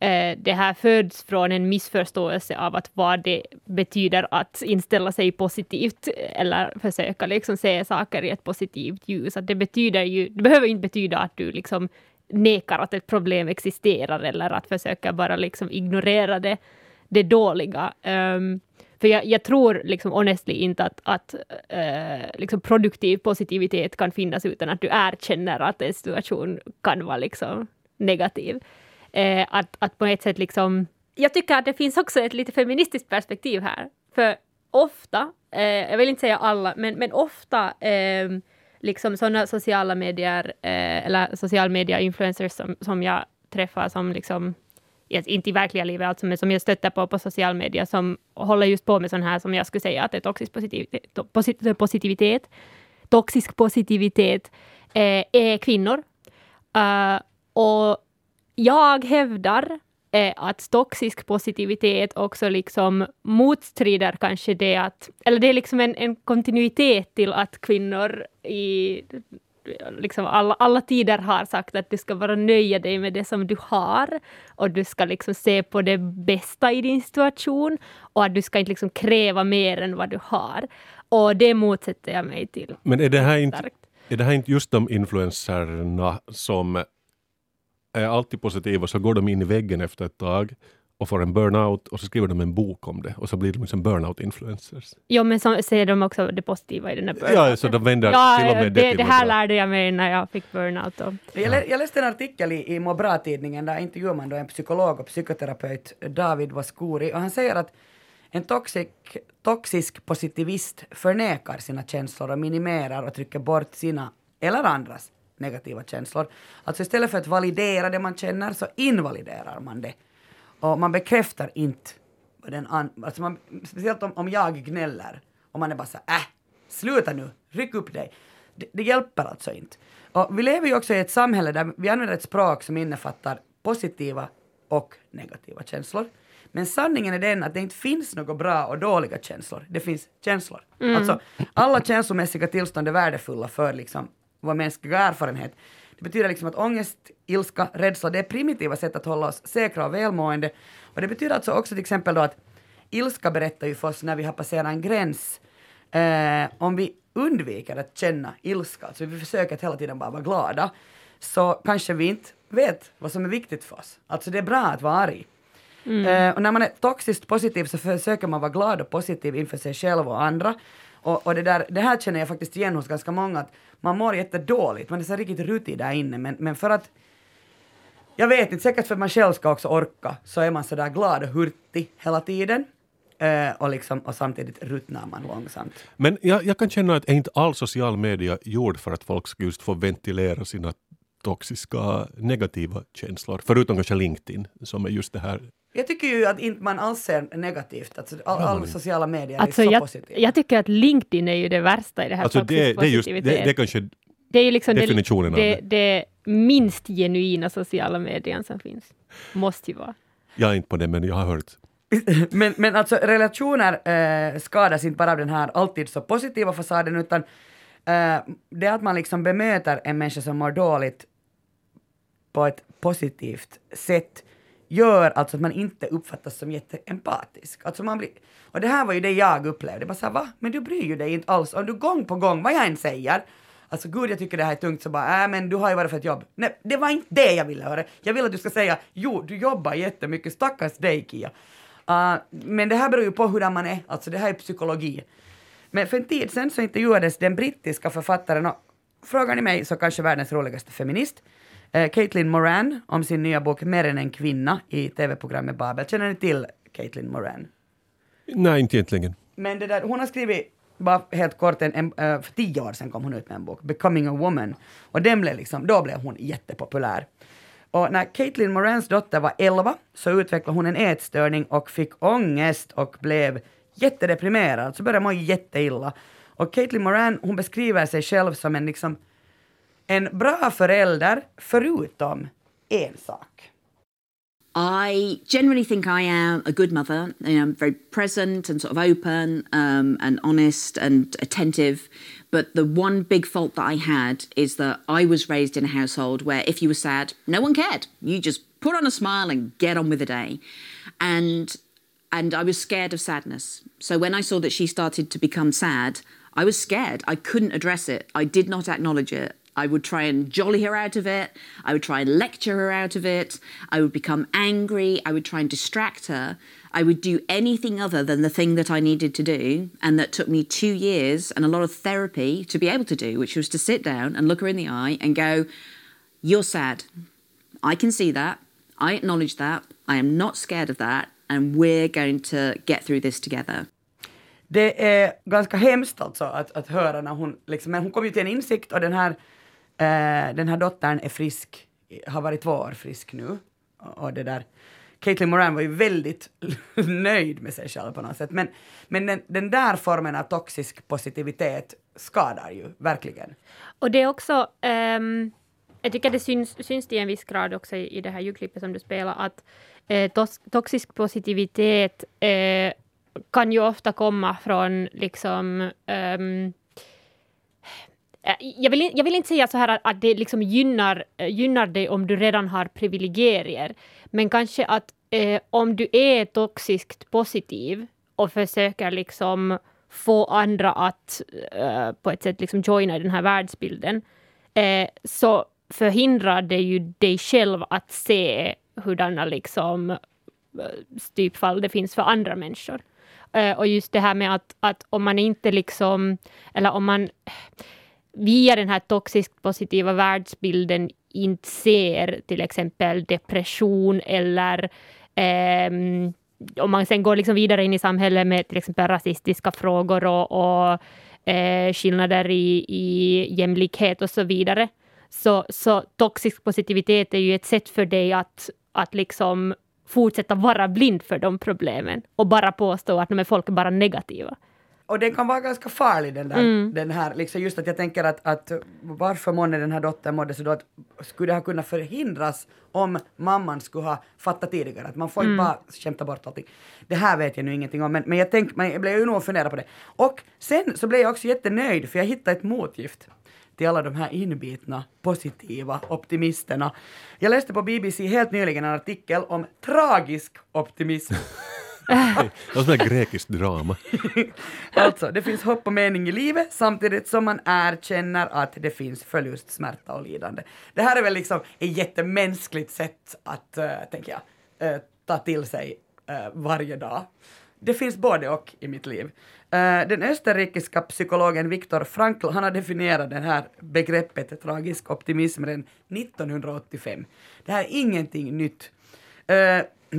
eh, det här föds från en missförståelse av att vad det betyder att inställa sig positivt eller försöka liksom se saker i ett positivt ljus. Att det betyder ju, det behöver inte betyda att du liksom nekar att ett problem existerar eller att försöka bara liksom ignorera det, det dåliga. Um, för jag, jag tror liksom honestly inte att, att uh, liksom produktiv positivitet kan finnas utan att du erkänner att en situation kan vara liksom negativ. Uh, att, att på ett sätt liksom... Jag tycker att det finns också ett lite feministiskt perspektiv här. För ofta, uh, jag vill inte säga alla, men, men ofta ehm, liksom sådana sociala medier eh, eller social media influencers som, som jag träffar som liksom inte i verkliga livet, alltså, men som jag stöter på på social media, som håller just på med sån här som jag skulle säga att är toxisk positivitet, posit- positivitet toxisk positivitet, eh, är kvinnor. Uh, och jag hävdar eh, att toxisk positivitet också liksom motstrider kanske det att, eller det är liksom en, en kontinuitet till att kvinnor i liksom alla, alla tider har sagt att du ska vara nöja dig med det som du har och du ska liksom se på det bästa i din situation och att du ska inte liksom kräva mer än vad du har. Och det motsätter jag mig till. Men är det här inte, är det här inte just de influencerna som är alltid positiva så går de in i väggen efter ett tag och får en burnout och så skriver de en bok om det och så blir de liksom burnout-influencers. Jo, men så ser de också det positiva i den här burnouten. Ja, så de vänder ja, till och med det, det det, här lärde jag mig när jag fick burnout. Och, Jag, lä- jag läste en artikel i, i Må bra-tidningen, där intervjuar man då en psykolog och psykoterapeut, David Vaskuri, och han säger att en toxic, toxisk positivist förnekar sina känslor och minimerar och trycker bort sina eller andras negativa känslor. Alltså istället för att validera det man känner så invaliderar man det. Och man bekräftar inte den an- alltså man, speciellt om, om jag gnäller och man är bara så äh, sluta nu, ryck upp dig. Det, det hjälper alltså inte. Och vi lever ju också i ett samhälle där vi använder ett språk som innefattar positiva och negativa känslor. Men sanningen är den att det inte finns några bra och dåliga känslor. Det finns känslor. Alltså, alla känslomässiga tillstånd är värdefulla för liksom, vår mänskliga erfarenhet. Det betyder liksom att ångest, ilska, rädsla, det är primitiva sätt att hålla oss säkra och välmående. Och det betyder alltså också till exempel då att ilska berättar ju för oss när vi har passerat en gräns. Eh, om vi undviker att känna ilska, alltså vi försöker att hela tiden bara vara glada, så kanske vi inte vet vad som är viktigt för oss. Alltså det är bra att vara arg. Eh, och när man är toxiskt positiv så försöker man vara glad och positiv inför sig själv och andra. Och, och det, där, det här känner jag faktiskt igen hos ganska många, att man mår jättedåligt, man är så riktigt rutig där inne, men, men för att jag vet inte, säkert för att man själv ska också orka, så är man sådär glad och hurtig hela tiden. Eh, och, liksom, och samtidigt ruttnar man långsamt. Men jag, jag kan känna att är inte all social media gjord för att folk ska just få ventilera sina toxiska negativa känslor, förutom kanske LinkedIn som är just det här. Jag tycker ju att inte man alls ser negativt, alltså all, all sociala medier alltså, är så jag, positiva. jag tycker att LinkedIn är ju det värsta i det här Alltså det, det är just, det, det är kanske Det är ju liksom definitionen av det, det. det, det minst genuina sociala medien som finns. Måste ju vara. jag är inte på det men jag har hört. men, men alltså relationer eh, skadas inte bara av den här alltid så positiva fasaden utan eh, det att man liksom bemöter en människa som mår dåligt på ett positivt sätt gör alltså att man inte uppfattas som jätteempatisk. Alltså man blir, och det här var ju det jag upplevde. Bara så här, va? Men du bryr ju dig inte alls. Om du gång på gång, vad jag än säger, alltså gud jag tycker det här är tungt, så bara, äh men du har ju varit för ett jobb. Nej, det var inte det jag ville höra. Jag vill att du ska säga, jo du jobbar jättemycket, stackars dig Kia. Uh, men det här beror ju på hur man är, alltså det här är psykologi. Men för en tid sedan så intervjuades den brittiska författaren, och frågar ni mig så kanske världens roligaste feminist, eh, Caitlin Moran om sin nya bok Mer än en kvinna i tv-programmet Babel. Känner ni till Caitlin Moran? Nej, inte egentligen. Men det där, hon har skrivit, bara helt kort, en, en, eh, för tio år sedan kom hon ut med en bok, Becoming a woman. Och den blev liksom, då blev hon jättepopulär. Och när Caitlin Morans dotter var 11 så utvecklade hon en ätstörning och fick ångest och blev jättedeprimerad, så började må jätteilla. Och Caitlin Moran, hon beskriver sig själv som en liksom en bra förälder förutom en sak. I generally think I am a good mother. You know, I'm very present and sort of open um, and honest and attentive. But the one big fault that I had is that I was raised in a household where if you were sad, no one cared. You just put on a smile and get on with the day. And and I was scared of sadness. So when I saw that she started to become sad, I was scared. I couldn't address it. I did not acknowledge it. I would try and jolly her out of it. I would try and lecture her out of it. I would become angry. I would try and distract her. I would do anything other than the thing that I needed to do. And that took me two years and a lot of therapy to be able to do, which was to sit down and look her in the eye and go, You're sad. I can see that. I acknowledge that. I am not scared of that. And we're going to get through this together. Det är ganska hemskt alltså att, att höra när hon, liksom, men hon kom ju till en insikt och den här, eh, den här dottern är frisk, har varit två år frisk nu. Och, och det där. Caitlyn Moran var ju väldigt nöjd med sig själv på något sätt. Men, men den, den där formen av toxisk positivitet skadar ju verkligen. Och det är också, um, jag tycker det syns, syns till en viss grad också i, i det här ljudklippet som du spelar, att eh, tos, toxisk positivitet eh, kan ju ofta komma från liksom um, Eh, jag vill, jag vill inte säga så här att, det liksom gynnar, eh, gynnar dig om du redan har privilegier, men kanske att eh, om du är toxiskt positiv och försöker liksom få andra att eh, på ett sätt liksom joina den här världsbilden, eh, så förhindrar det ju dig själv att se hurdana liksom eh, styrfall stypfall det finns för andra människor. Eh, och just det här med att, att om man inte liksom, eller om man via den här toxiskt positiva världsbilden inte ser till exempel depression eller eh, om man sen går liksom vidare in i samhället med till exempel rasistiska frågor och, och eh, skillnader i, i jämlikhet och så vidare, så, så toxisk positivitet är ju ett sätt för dig att, att liksom fortsätta vara blind för de problemen och bara påstå att men folk är bara negativa. Och den kan vara ganska farlig den där, Mm. den här, liksom just att jag tänker att, att varför månne den här dottern mådde så då att skulle det ha kunnat förhindras om mamman skulle ha fattat tidigare att man får Mm. inte bara skämta bort allting. Det här vet jag nu ingenting om men, men jag tänk, men jag blev ju nog att fundera på det. Och sen så blev jag också jättenöjd för jag hittade ett motgift till alla de här inbitna, positiva optimisterna. Jag läste på BBC helt nyligen en artikel om tragisk optimism. Det var som ett grekiskt drama. Alltså, det finns hopp och mening i livet samtidigt som man erkänner att det finns förlust, smärta och lidande. Det här är väl liksom ett jättemänskligt sätt att, uh, tänker jag, uh, ta till sig uh, varje dag. Det finns både och i mitt liv. Den österrikiska psykologen Viktor Frankl, han har definierat det här begreppet tragisk optimism redan 1985. Det här är ingenting nytt.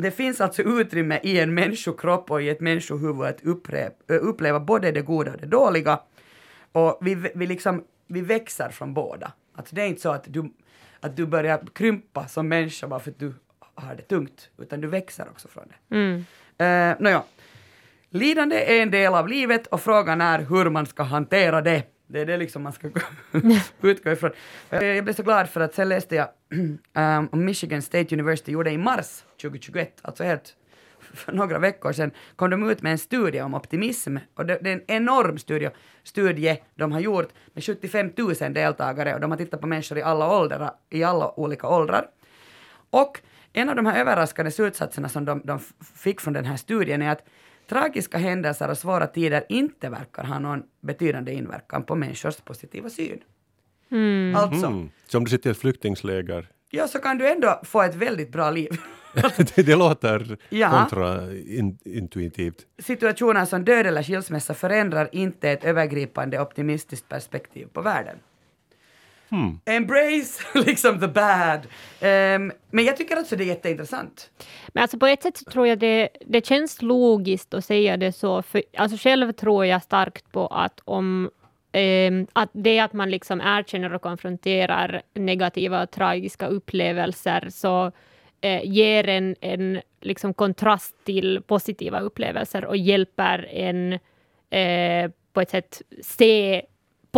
Det finns alltså utrymme i en människokropp och i ett människohuvud att uppleva, uppleva både det goda och det dåliga. Och vi, vi, liksom, vi växer från båda. Alltså det är inte så att du, att du börjar krympa som människa bara för att du har det tungt, utan du växer också från det. Mm. Uh, Nåja, lidande är en del av livet och frågan är hur man ska hantera det. Det är det liksom man ska utgå ifrån. Eh, jag blev så glad för att sen läste jag um, om Michigan State University gjorde i mars 2021, alltså helt för några veckor sedan, kom de ut med en studie om optimism. Och det, det är en enorm studie, studie de har gjort med 75 000 deltagare och de har tittat på människor i alla åldrar, i alla olika åldrar. Och en av de här överraskande slutsatserna som de, de fick från den här studien är att tragiska händelser och svåra tider inte verkar ha någon betydande inverkan på människors positiva syn. Alltså, Mm. Så om du sitter i ett flyktingsläger, ja, så kan du ändå få ett väldigt bra liv. det, det låter Ja. kontraintuitivt. Situationer som död eller skilsmässa förändrar inte ett övergripande optimistiskt perspektiv på världen. Hmm. Embrace liksom the bad. Ehm, men jag tycker alltså det är jätteintressant. Men alltså på ett sätt så tror jag det, det känns logiskt att säga det så. För, alltså själv tror jag starkt på att om ehm, att det att man liksom erkänner och konfronterar negativa och tragiska upplevelser så eh, ger en, en liksom kontrast till positiva upplevelser och hjälper en eh, på ett sätt se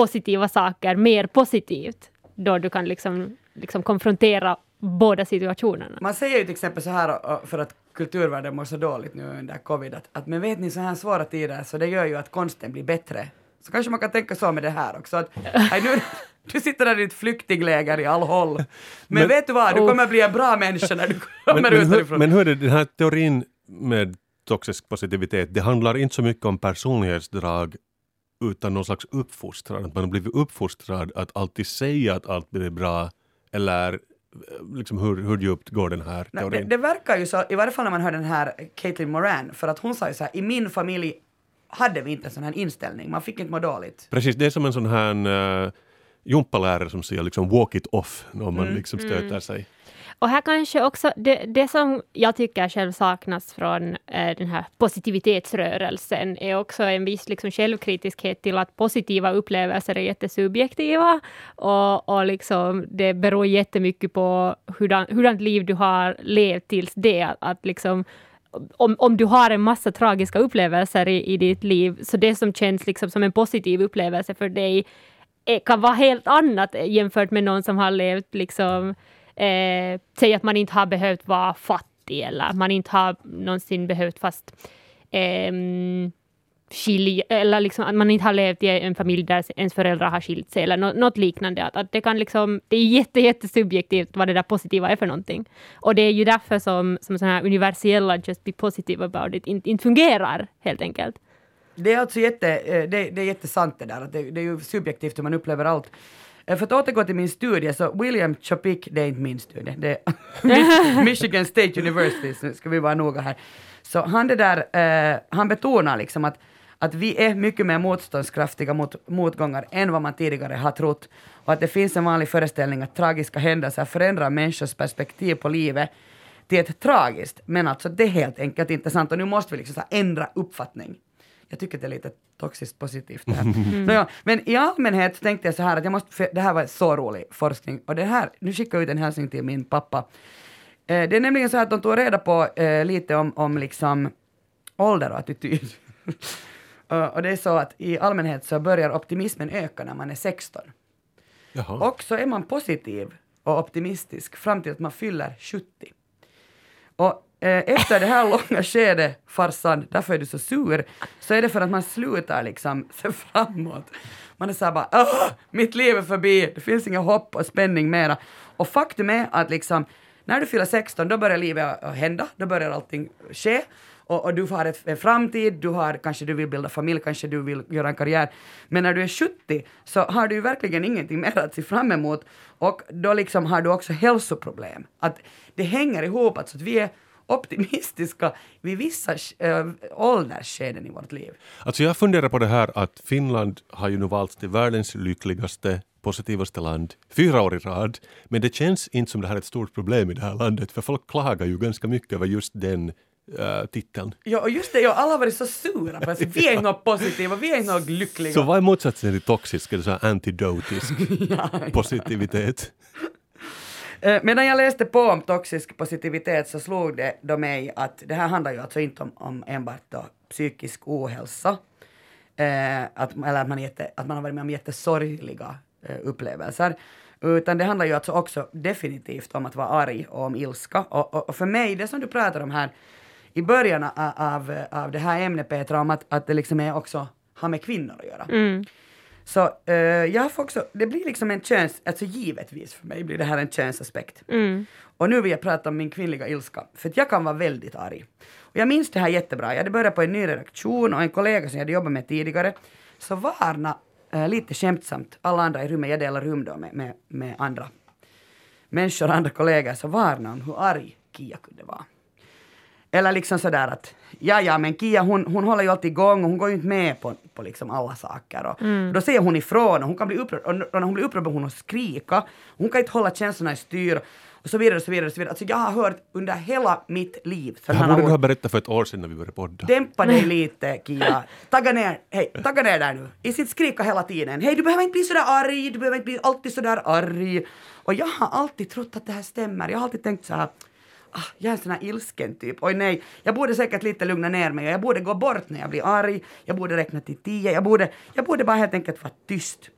positiva saker mer positivt. Då du kan liksom, liksom konfrontera båda situationerna. Man säger ju till exempel så här för att kulturvärlden mår så dåligt nu under covid att, att men vet ni så här svåra tider så det gör ju att konsten blir bättre. Så kanske man kan tänka så med det här också. Att, nej, nu, du sitter där i ett flyktingläger i all håll. Men, Men- vet du vad, du kommer bli en bra människa när du kommer Men, ut men, hur, därifrån. men hur är det, den här teorin med toxisk positivitet, det handlar inte så mycket om personlighetsdrag utan någon slags uppfostran. Att man har blivit uppfostrad att alltid säga att allt blir bra eller eh, liksom hur, hur djupt går den här Nej, det, teorin? det verkar ju så, i varje fall när man hör den här Caitlyn Moran, för att hon sa ju så här, i min familj hade vi inte en sån här inställning, man fick inte må dåligt. Precis, det är som en sån här uh, gympalärare som säger liksom walk it off om man Mm. liksom stöter sig. Och här kanske också, det, det som jag tycker själv saknas från eh, den här positivitetsrörelsen är också en viss liksom, självkritiskhet till att positiva upplevelser är jättesubjektiva och, och liksom, det beror jättemycket på hurdant, hurdant liv du har levt tills det. Att, att liksom, om, om du har en massa tragiska upplevelser i, i ditt liv, så det som känns liksom som en positiv upplevelse för dig eh, kan vara helt annat jämfört med någon som har levt liksom eh, säg att man inte har behövt vara fattig eller man inte har någonsin behövt fast eh, skilja, eller liksom att man inte har levt i en familj där ens föräldrar har skilt sig eller något liknande. Att, att det kan liksom, det är jätte, jättesubjektivt vad det där positiva är för någonting. Och det är ju därför som, som sådana här universella just be positive about it inte, inte fungerar helt enkelt. Det är alltså jätte, eh, det, det är jättesant det där, att det, det är ju subjektivt hur man upplever allt. Eh, för att återgå till min studie, så William Chopik, det är inte min studie, det är Michigan State University, så ska vi vara noga här. Så han, det där, eh, han betonar liksom att, att vi är mycket mer motståndskraftiga mot motgångar än vad man tidigare har trott. Och att det finns en vanlig föreställning att tragiska händelser förändrar människors perspektiv på livet till ett tragiskt. Men alltså det är helt enkelt inte sant och nu måste vi liksom ändra uppfattning. Jag tycker det är lite toxiskt positivt det här. Mm. Nåja, men i allmänhet tänkte jag så här att jag måste, för det här var så rolig forskning och det här, nu skickar jag ut en hälsning till min pappa. Eh, det är nämligen så att de tog reda på eh, lite om, om liksom ålder och attityd. uh, och det är så att i allmänhet så börjar optimismen öka när man är 16. Jaha. Och så är man positiv och optimistisk fram till att man fyller 70. Och Eh, Eh, efter det här långa skedet, farsan, därför är du så sur, så är det för att man slutar liksom se framåt. Man är såhär bara Åh, mitt liv är förbi, det finns inga hopp och spänning mera. Och faktum är att liksom, när du fyller 16, då börjar livet hända, då börjar allting ske. Och, och, du har en framtid, du har, kanske du vill bilda familj, kanske du vill göra en karriär. Men när du är 70 så har du ju verkligen ingenting mer att se fram emot och då liksom har du också hälsoproblem. Att det hänger ihop, alltså att vi är optimistiska vid vissa äh, åldersskeden i vårt liv. Alltså jag funderar på det här att Finland har ju nu valts till världens lyckligaste positivaste land fyra år i rad. Men det känns inte som det här är ett stort problem i det här landet för folk klagar ju ganska mycket över just den uh, titeln. Ja, och just det, ja, alla har varit så sura på att vi är inte positiva, vi är inte lyckliga. Så vad är motsatsen till toxisk, eller så antidotisk ja, positivitet? Eh, medan jag läste på om toxisk positivitet så slog det då mig att det här handlar ju alltså inte om, om enbart då psykisk ohälsa, eh, att, eller att man, jätte, att man har varit med om jättesorgliga eh, upplevelser, utan det handlar ju alltså också definitivt om att vara arg och om ilska. Och, och, och för mig, det som du pratar om här i början av, av, av det här ämnet Petra, om att, att det liksom är också har med kvinnor att göra. Mm. Så uh, jag får också, det blir liksom en köns, alltså givetvis för mig blir det här en könsaspekt. Mm. Och nu vill jag prata om min kvinnliga ilska, för att jag kan vara väldigt arg. Och jag minns det här jättebra, jag hade börjat på en ny redaktion och en kollega som jag hade jobbat med tidigare, så varna uh, lite skämtsamt alla andra i rummet, jag delar rum då med, med, med andra människor, andra kollegor, så varna om hur arg Kia kunde vara. Eller liksom sådär att, ja ja men Kia hon, hon håller ju alltid igång och hon går ju inte med på, på liksom alla saker. Och, mm. Då säger hon ifrån och hon kan bli upprörd och när hon blir upprörd börjar hon skrika. Hon kan inte hålla känslorna i styr och så vidare och så vidare. Och så vidare. Alltså jag har hört under hela mitt liv. Det här borde du ha berättat för ett år sedan när vi började podda. Dämpa dig lite Kia. Tagga ner, hej, tagga ner där nu. I sitt skrika hela tiden. Hej du behöver inte bli sådär arg, du behöver inte bli alltid sådär arg. Och jag har alltid trott att det här stämmer. Jag har alltid tänkt så här ah, jag är en sån här ilsken typ. Oj nej, jag borde säkert lite lugna ner mig. Jag borde gå bort när jag blir arg. Jag borde räkna till tio. Jag borde, jag borde bara helt enkelt vara tyst.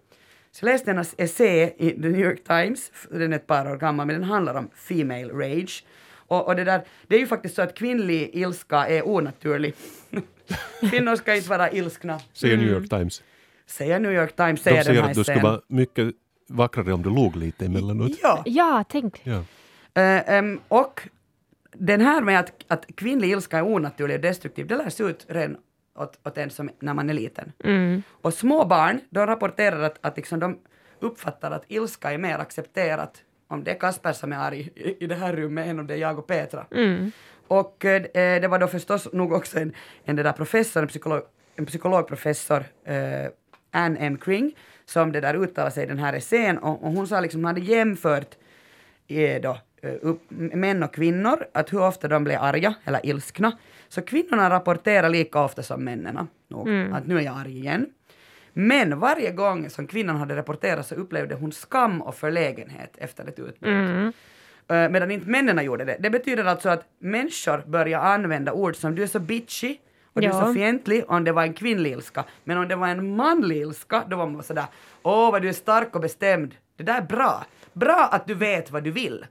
Så jag läste en essä i The New York Times, den är ett par år gammal, men den handlar om female rage. Och, och det, där, det är ju faktiskt så att kvinnlig ilska är onaturlig. Kvinnor ska inte vara ilskna. Säger New York mm. Times. Säger New York Times, säger De säger att du skulle vara mycket vackrare om du log lite emellanåt. Ja, ja tänk. Ja. Uh, um, och den här med att, att kvinnlig ilska är onaturlig och destruktiv, det lärs ut redan åt, åt en som, när man är liten. Mm. Och små barn, de rapporterar att, att liksom de uppfattar att ilska är mer accepterat om det är Kasper som är arg i, i det här rummet än om det är jag och Petra. Mm. Och eh, det var då förstås nog också en, en där professor, en, psykolog, en psykologprofessor, eh, Anne M. Kring, som det där uttalade sig i den här essän och, och hon sa liksom, hon hade jämfört eh, då, upp, män och kvinnor, att hur ofta de blir arga eller ilskna. Så kvinnorna rapporterar lika ofta som männen. Nog, Att nu är jag arg igen. Men varje gång som kvinnan hade rapporterat så upplevde hon skam och förlägenhet efter ett utbrott. Eh, medan inte männen gjorde det. Det betyder alltså att människor börjar använda ord som du är så bitchy och du är så Ja. fientlig om det var en kvinnlig ilska. Men om det var en manlig ilska, då var man sådär åh vad du är stark och bestämd. Det där är bra. Bra att du vet vad du vill.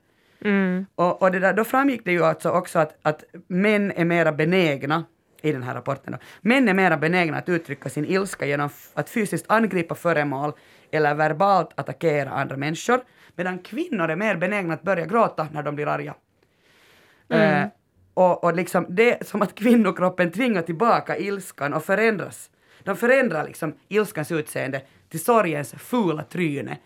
Och, och det där, då framgick det ju alltså också att, att män är mera benägna i den här rapporten. Då. Män är mera benägna att uttrycka sin ilska genom att fysiskt angripa föremål eller verbalt attackera andra människor, medan kvinnor är mer benägna att börja gråta när de blir arga. Eh, och, och liksom det är som att kvinnokroppen tvingar tillbaka ilskan och förändras. De förändrar liksom ilskans utseende till sorgens fula tryne.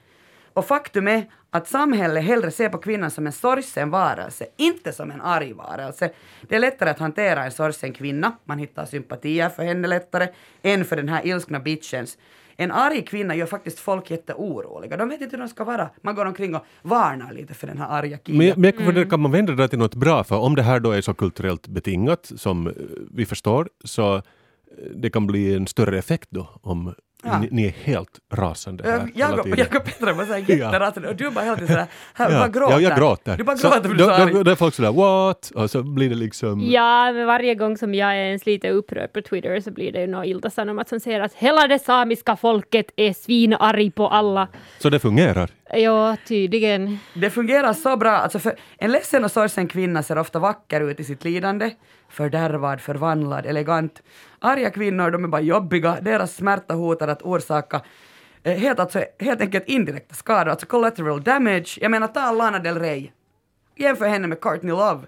Och faktum är att samhället hellre ser på kvinnan som en sorgsen varelse, inte som en arg varelse. Det är lättare att hantera en sorgsen kvinna, man hittar sympatier för henne lättare, än för den här ilskna bitchens. En arg kvinna gör faktiskt folk jätteoroliga. De vet inte hur de ska vara. Man går omkring och varnar lite för den här arga killen. Men, men funderar, kan man vända det till något bra? För om det här då är så kulturellt betingat som eh, vi förstår så eh, det kan bli en större effekt då om Ja. ni, ni är helt rasande här Jag, och- tiden. jag och Petra var såhär jätterasande och du bara hela tiden sådär, här, bara ja, gråter. ja, jag gråter. Du bara gråter för du då, är så då, då är folk sådär what? Och så blir det liksom... Ja, men varje gång som jag är ens lite upprörd på Twitter så blir det ju något Ilta-Sanomat som säger att hela det samiska folket är svinarg på alla. Så det fungerar. Ja, tydligen. Det fungerar så bra. Alltså för en ledsen och sorgsen kvinna ser ofta vacker ut i sitt lidande. Fördärvad, förvandlad, elegant. Arga kvinnor, de är bara jobbiga. Deras smärta hotar att orsaka eh, helt, alltså, helt enkelt indirekta skador, alltså collateral damage. Jag menar, ta Lana Del Rey. Jämför henne med Courtney Love.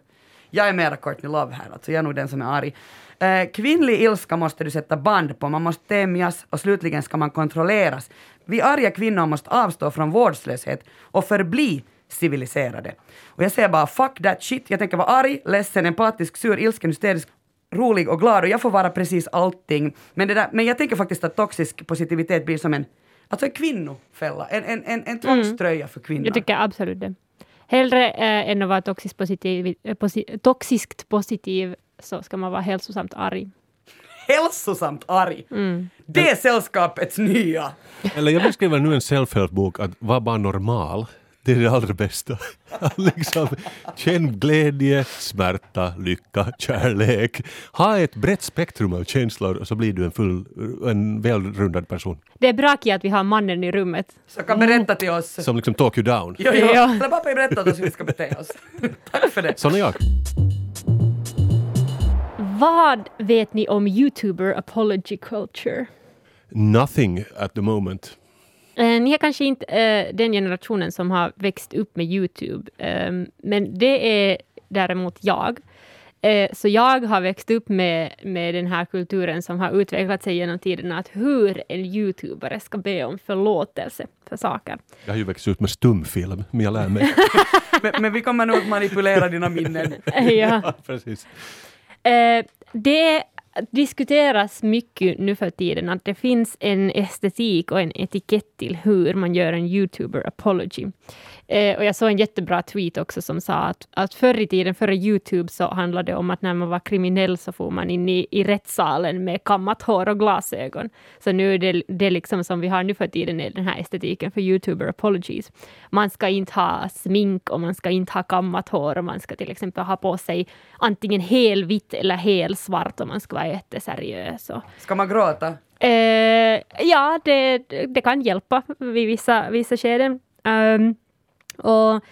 Jag är mera Courtney Love här, alltså jag är nog den som är arg. Eh, kvinnlig ilska måste du sätta band på, man måste tämjas och slutligen ska man kontrolleras. Vi arga kvinnor måste avstå från vårdslöshet och förbli civiliserade. Och jag säger bara fuck that shit, jag tänker vara arg, ledsen, empatisk, sur, ilsken, hysterisk, rolig och glad och jag får vara precis allting. Men, det där, men jag tänker faktiskt att toxisk positivitet blir som en, alltså en kvinnofälla, en, en, en, en tvångströja för kvinnor. Jag tycker absolut det. Hellre eh, än att vara toxiskt positiv, eh, posi, toxiskt positiv så ska man vara hälsosamt arg. Hälsosamt arg. Det är sällskapets nya. Eller jag vill skriva nu en self-help-bok att vara bara normal. Det är det allra bästa. liksom, känn glädje, smärta, lycka, kärlek. Ha ett brett spektrum av känslor och så blir du en, full, en välrundad person. Det är bra Kia, att vi har mannen i rummet. Så kan berätta till oss. Som liksom talk you down. Jo, jo. Ja. Eller pappa berätta åt oss hur vi ska bete oss. Tack för det. Sån är jag. Vad vet ni om YouTuber apology culture? Nothing at the moment. Eh, ni är kanske inte eh, den generationen som har växt upp med Youtube, eh, men det är däremot jag. Eh, så jag har växt upp med, med den här kulturen som har utvecklat sig genom tiderna, att hur en youtubare ska be om förlåtelse för saker. Jag har ju växt ut med stumfilm, men jag lär mig. Men, men vi kommer nog manipulera dina minnen. ja. Precis. Eh, det diskuteras mycket nu för tiden att det finns en estetik och en etikett till hur man gör en YouTuber apology. Eh, och jag såg en jättebra tweet också som sa att, att förr i tiden, före YouTube, så handlade det om att när man var kriminell så får man in i, i rättssalen med kammat hår och glasögon. Så nu är det, det liksom som vi har nu för tiden är den här estetiken för YouTuber apologies. Man ska inte ha smink och man ska inte ha kammat hår och man ska till exempel ha på sig antingen helvitt eller helsvart och man ska vara jätteseriös. Och, Ska man gråta? Eh, ja, det, det kan hjälpa vid vissa, vissa skeden. Ehm, och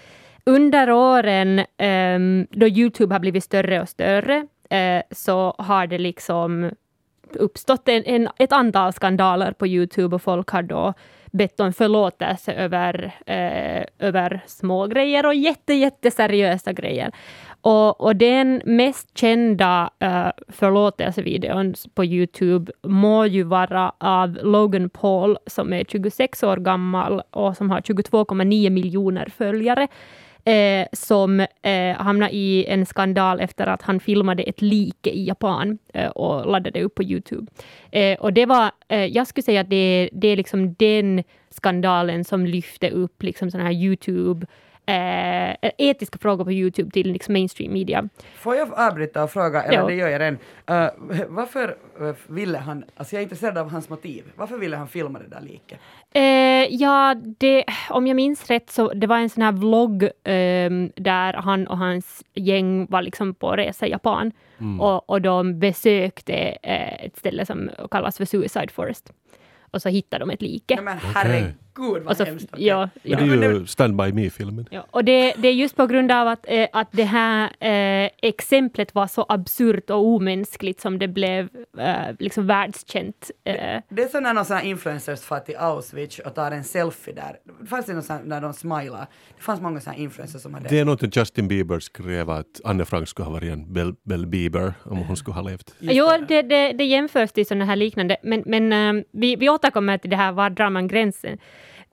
under åren ehm, då Youtube har blivit större och större eh, så har det liksom uppstått en, en, ett antal skandaler på Youtube och folk har då bett om förlåtelse över, eh, över små grejer och jätte, jätteseriösa grejer. Och, och den mest kända uh, förlåtelsevideon på Youtube må ju vara av Logan Paul som är 26 år gammal och som har 22,9 miljoner följare. Eh, som eh, hamnade i en skandal efter att han filmade ett like i Japan eh, och laddade upp på Youtube. Eh, och det var, eh, jag skulle säga att det, det är liksom den skandalen som lyfte upp liksom sådana här Youtube eh, etiska frågor på Youtube till liksom mainstream media. Får jag avbryta och fråga, eller Jo. det gör jag redan. Uh, varför uh, ville han, alltså jag är intresserad av hans motiv, varför ville han filma det där liket? Eh, ja, det, om jag minns rätt så det var en sån här vlogg ehm, där han och hans gäng var liksom på resa i Japan och, och de besökte eh, ett ställe som kallas för Suicide Forest. Och så hittade de ett like. Nej men herregud vad och så, hemskt. okej. ja, ja. Men det är ju Stand By Me-filmen. Ja, och det, det är just på grund av att, eh, att det här eh, exemplet var så absurt och omänskligt som det blev eh, liksom världskänt. Eh, Det är som när någon sån här influencers far till Auschwitz och tar en selfie där. Det fanns det någon sån här, när de smilar. Det fanns många såna här influencers som hade Det är något Justin Bieber skrev att Anne Frank skulle ha varit en Bell, Bell Bieber om hon skulle ha levt. Just jo, det. det, det, det jämförs till sådana här liknande, men, men eh, vi, vi återkommer till det här, var drar man gränsen?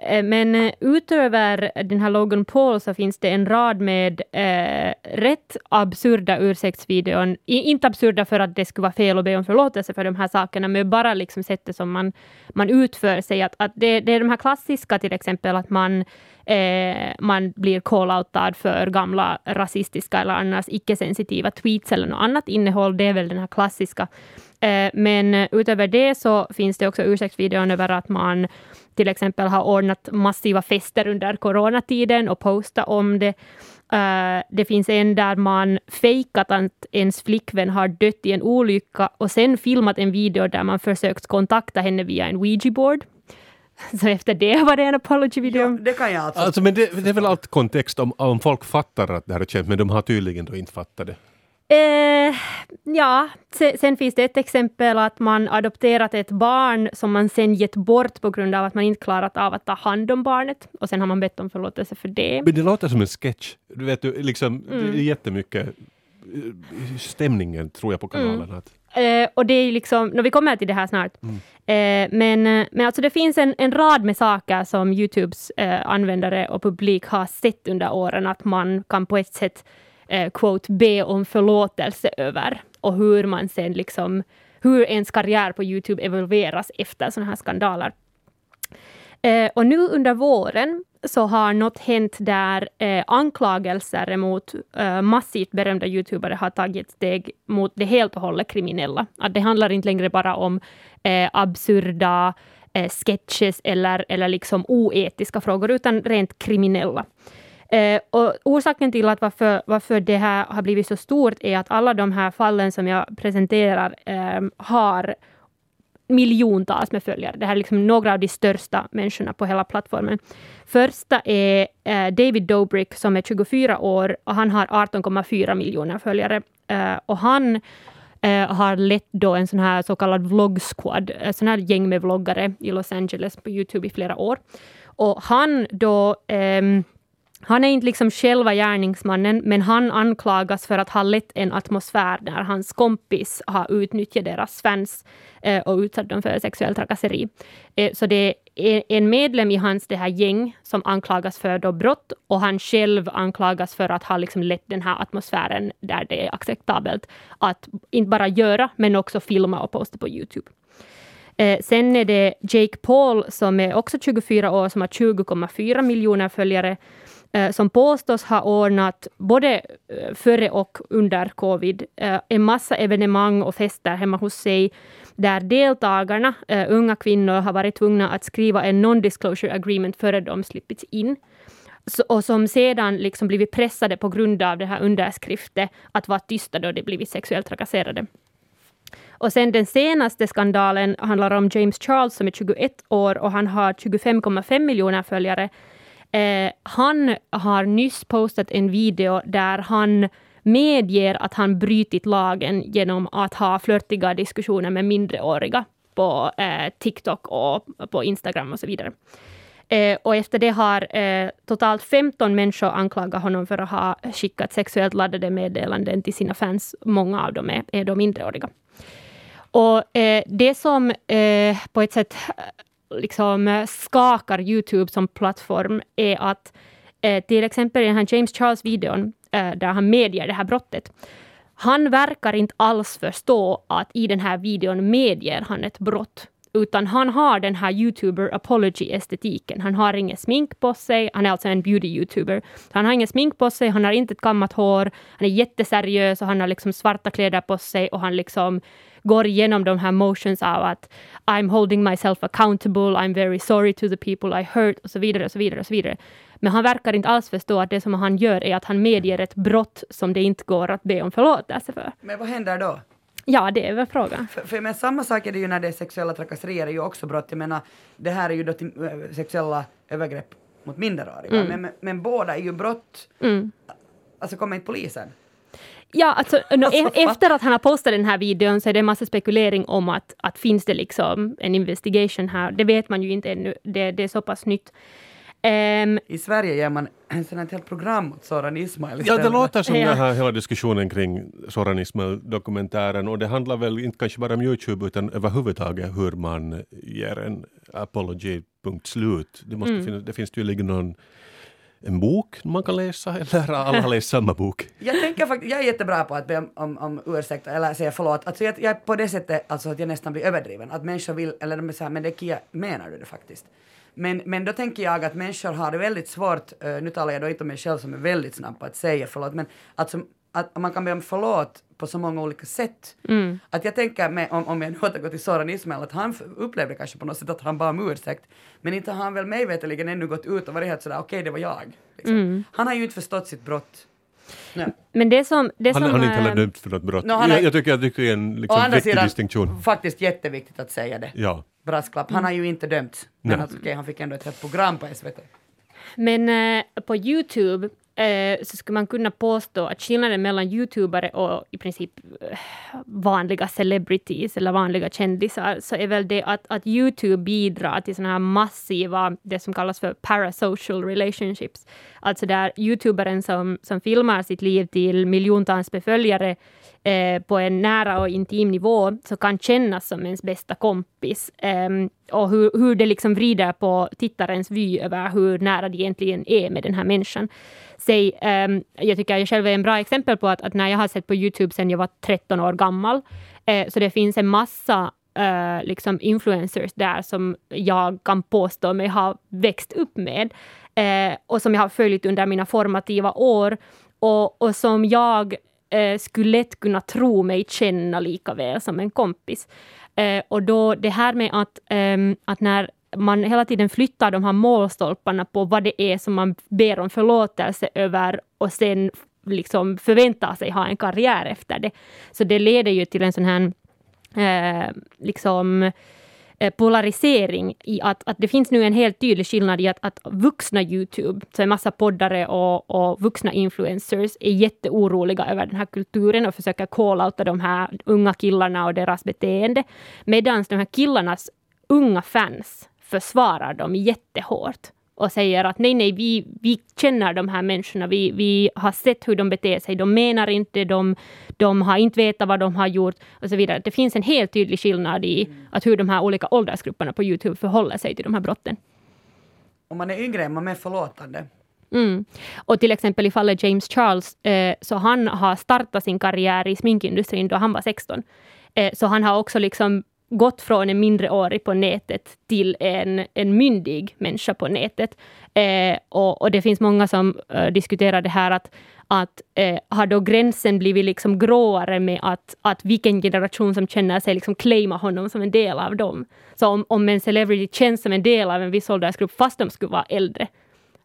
Eh, men eh, utöver den här Logan Paul så finns det en rad med eh, rätt absurda ursäktsvideon. I, inte absurda för att det skulle vara fel att be om förlåtelse för de här sakerna, men bara liksom sättet som man, man utför sig. Att, att det, det är de här klassiska, till exempel att man, eh, man blir call-outad för gamla rasistiska eller annars icke-sensitiva tweets eller något annat innehåll. Det är väl den här klassiska. Eh, men utöver det så finns det också ursäktsvideon över att man till exempel har ordnat massiva fester under coronatiden och postat om det. Eh, det finns en där man fejkat att ens flickvän har dött i en olycka och sen filmat en video där man försökt kontakta henne via en Ouija-board. Så efter det var det en apology-video. Ja, det kan jag alltså. Alltså, men det, det är väl allt kontext om, om folk fattar att det här är känt, men de har tydligen då inte fattat det. Eh, ja, sen, finns det ett exempel att man adopterat ett barn som man sen gett bort på grund av att man inte klarat av att ta hand om barnet. Och sen har man bett om förlåtelse för det. Men det låter som en sketch. Du vet, liksom, Mm. det är jättemycket eh, stämningen tror jag på kanalen. Att, Eh, och det är liksom, no, vi kommer till det här snart. Eh, men, eh, men alltså det finns en, en rad med saker som Youtubes eh, användare och publik har sett under åren att man kan på ett sätt eh, quote, be om förlåtelse över. Och hur man sen liksom, hur ens karriär på Youtube evolveras efter sådana här skandaler. Eh, och nu under våren så har något hänt där eh, anklagelser mot eh, massivt berömda youtubare har tagit steg mot det helt och hållet kriminella. Att det handlar inte längre bara om eh, absurda eh, sketches eller, eller liksom oetiska frågor, utan rent kriminella. Eh, och orsaken till att varför, varför det här har blivit så stort är att alla de här fallen som jag presenterar eh, har miljontals med följare. Det här är liksom några av de största människorna på hela plattformen. Första är eh, David Dobrik som är 24 år och han har 18,4 miljoner följare. Eh, och han eh, har lett då en sån här så kallad vlog squad, ett eh, sån här gäng med vloggare i Los Angeles på Youtube i flera år. Och han då ehm, han är inte liksom själva gärningsmannen, men han anklagas för att ha lett en atmosfär där hans kompis har utnyttjat deras fans eh, och utsatt dem för sexuell trakasseri. Eh, så det är en medlem i hans det här gäng som anklagas för då brott och han själv anklagas för att ha liksom lett den här atmosfären där det är acceptabelt att inte bara göra, men också filma och posta på Youtube. Eh, sen är det Jake Paul som är också 24 år som har 20,4 miljoner följare Eh, som påstås ha ordnat både eh, före och under covid eh, en massa evenemang och fester hemma hos sig där deltagarna, unga kvinnor, har varit tvungna att skriva en non-disclosure agreement före de slippits in. Och som sedan liksom blivit pressade på grund av det här underskriften att vara tysta då de blivit sexuellt trakasserade. Och sen den senaste skandalen handlar om James Charles som är 21 år och han har 25,5 miljoner följare. Eh, han har nyss postat en video där han medger att han brutit lagen genom att ha flörtiga diskussioner med mindreåriga på eh, TikTok och på Instagram och så vidare. Eh, och efter det har eh, totalt 15 människor anklagat honom för att ha skickat sexuellt laddade meddelanden till sina fans. Många av dem är, är då minderåriga. Och eh, det som eh, på ett sätt liksom eh, skakar Youtube som plattform är att eh, till exempel i den här James Charles-videon eh, där han medger det här brottet. Han verkar inte alls förstå att i den här videon medger han ett brott. utan han har den här YouTuber apology-estetiken. Han har inget smink på sig, han är alltså en beauty-YouTuber. Han har inget smink på sig, han har inte ett kammat hår, han är jätteseriös och han har liksom svarta kläder på sig och han liksom går igenom de här motions av att I'm holding myself accountable, I'm very sorry to the people I hurt och så vidare och så vidare och så vidare. Men han verkar inte alls förstå att det som han gör är att han medger ett brott som det inte går att be om förlåtelse för. Men vad händer då? Ja, det är väl frågan. För, för men samma sak är det ju när det är sexuella trakasserier är ju också brott. Jag menar, det här är ju då till, äh, sexuella övergrepp mot minderåriga. Mm. Men, men, men båda är ju brott. Mm. Alltså kommer inte polisen? Ja, alltså, Alltså, e- efter att han har postat den här videon så är det en massa spekulering om att, att finns det liksom en investigation här. Det vet man ju inte ännu. Det, det är så pass nytt. Ehm, I Sverige ger man en sån här ett helt program åt Soran Ismail Ja, istället. det låter som Ja. den här hela diskussionen kring Soran Ismail-dokumentären och det handlar väl inte kanske bara om Youtube utan överhuvudtaget hur man ger en apology, punkt slut. Det, måste Mm. finnas, det finns tydligen någon en bok man kan läsa eller alla har läst samma bok. Jag tänker faktiskt, jag är jättebra på att be om, om, om ursäkt eller säga förlåt. Alltså jag, jag är på det sättet alltså att jag nästan blir överdriven. Att människor vill, eller de är så här, men det Kia, menar du det faktiskt? Men, men då tänker jag att människor har det väldigt svårt, uh, nu talar jag då inte om mig själv som är väldigt snabb på att säga förlåt, men alltså, att man kan be om förlåt på så många olika sätt. mm, Att jag tänker, med, om, om jag nu återgår till Soran Ismail, att han upplevde kanske på något sätt att han bad om ursäkt, men inte har han väl mig veterligen ännu gått ut och varit helt sådär, okej det var jag. Liksom. mm. Han har ju inte förstått sitt brott. Nej. Men det som... Det Han, som han är inte heller eh, dömd för något brott. No, han är- jag, jag tycker tycker det är en Å liksom, andra sidan, distinktion. faktiskt jätteviktigt att säga det. Ja. Brasklapp. Han har ju inte dömt. Men alltså, okej, han fick ändå ett helt program på SVT. Men eh, på Youtube eh, så skulle man kunna påstå att skillnaden mellan youtubare och i princip eh, vanliga celebrities eller vanliga kändisar så är väl det att, att Youtube bidrar till såna här massiva, det som kallas för parasocial relationships. Alltså där youtubaren som, som filmar sitt liv till miljontals beföljare eh, på en nära och intim nivå så kan kännas som ens bästa kompis. Eh, och hur, hur det liksom vrider på tittarens vy över hur nära det egentligen är med den här människan. Säg, ehm, jag tycker jag själv är en bra exempel på att, att när jag har sett på Youtube sen jag var 13 år gammal, eh, så det finns en massa Uh, liksom influencers där som jag kan påstå mig ha växt upp med eh, och som jag har följt under mina formativa år och, och som jag Eh, skulle lätt kunna tro mig känna lika väl som en kompis. Eh, och då det här med att, ehm, att när man hela tiden flyttar de här målstolparna på vad det är som man ber om förlåtelse över och sen liksom förväntar sig ha en karriär efter det. Så det leder ju till en sån här eh, liksom eh, Eh, polarisering i att, att det finns nu en helt tydlig skillnad i att, att vuxna Youtube, så en massa poddare och, och vuxna influencers är jätteoroliga över den här kulturen och försöker call-outa de här unga killarna och deras beteende. Medan de här killarnas unga fans försvarar dem jättehårt och säger att nej, nej, vi, vi känner de här människorna, vi, vi har sett hur de beter sig, de menar inte, de, de har inte vetat vad de har gjort och så vidare. Det finns en helt tydlig skillnad i att hur de här olika åldersgrupperna på Youtube förhåller sig till de här brotten. Om man är yngre är man mer förlåtande. Mm. Och till exempel i fallet James Charles, eh, så han har startat sin karriär i sminkindustrin då han var 16. Eh, så han har också liksom gått från en mindreårig på nätet till en, en myndig människa på nätet. Eh, och, och det finns många som eh, diskuterar det här att, att eh, har då gränsen blivit liksom gråare med att, att vilken generation som känner sig liksom claima honom som en del av dem. Så om, om en celebrity känns som en del av en viss åldersgrupp fast de skulle vara äldre,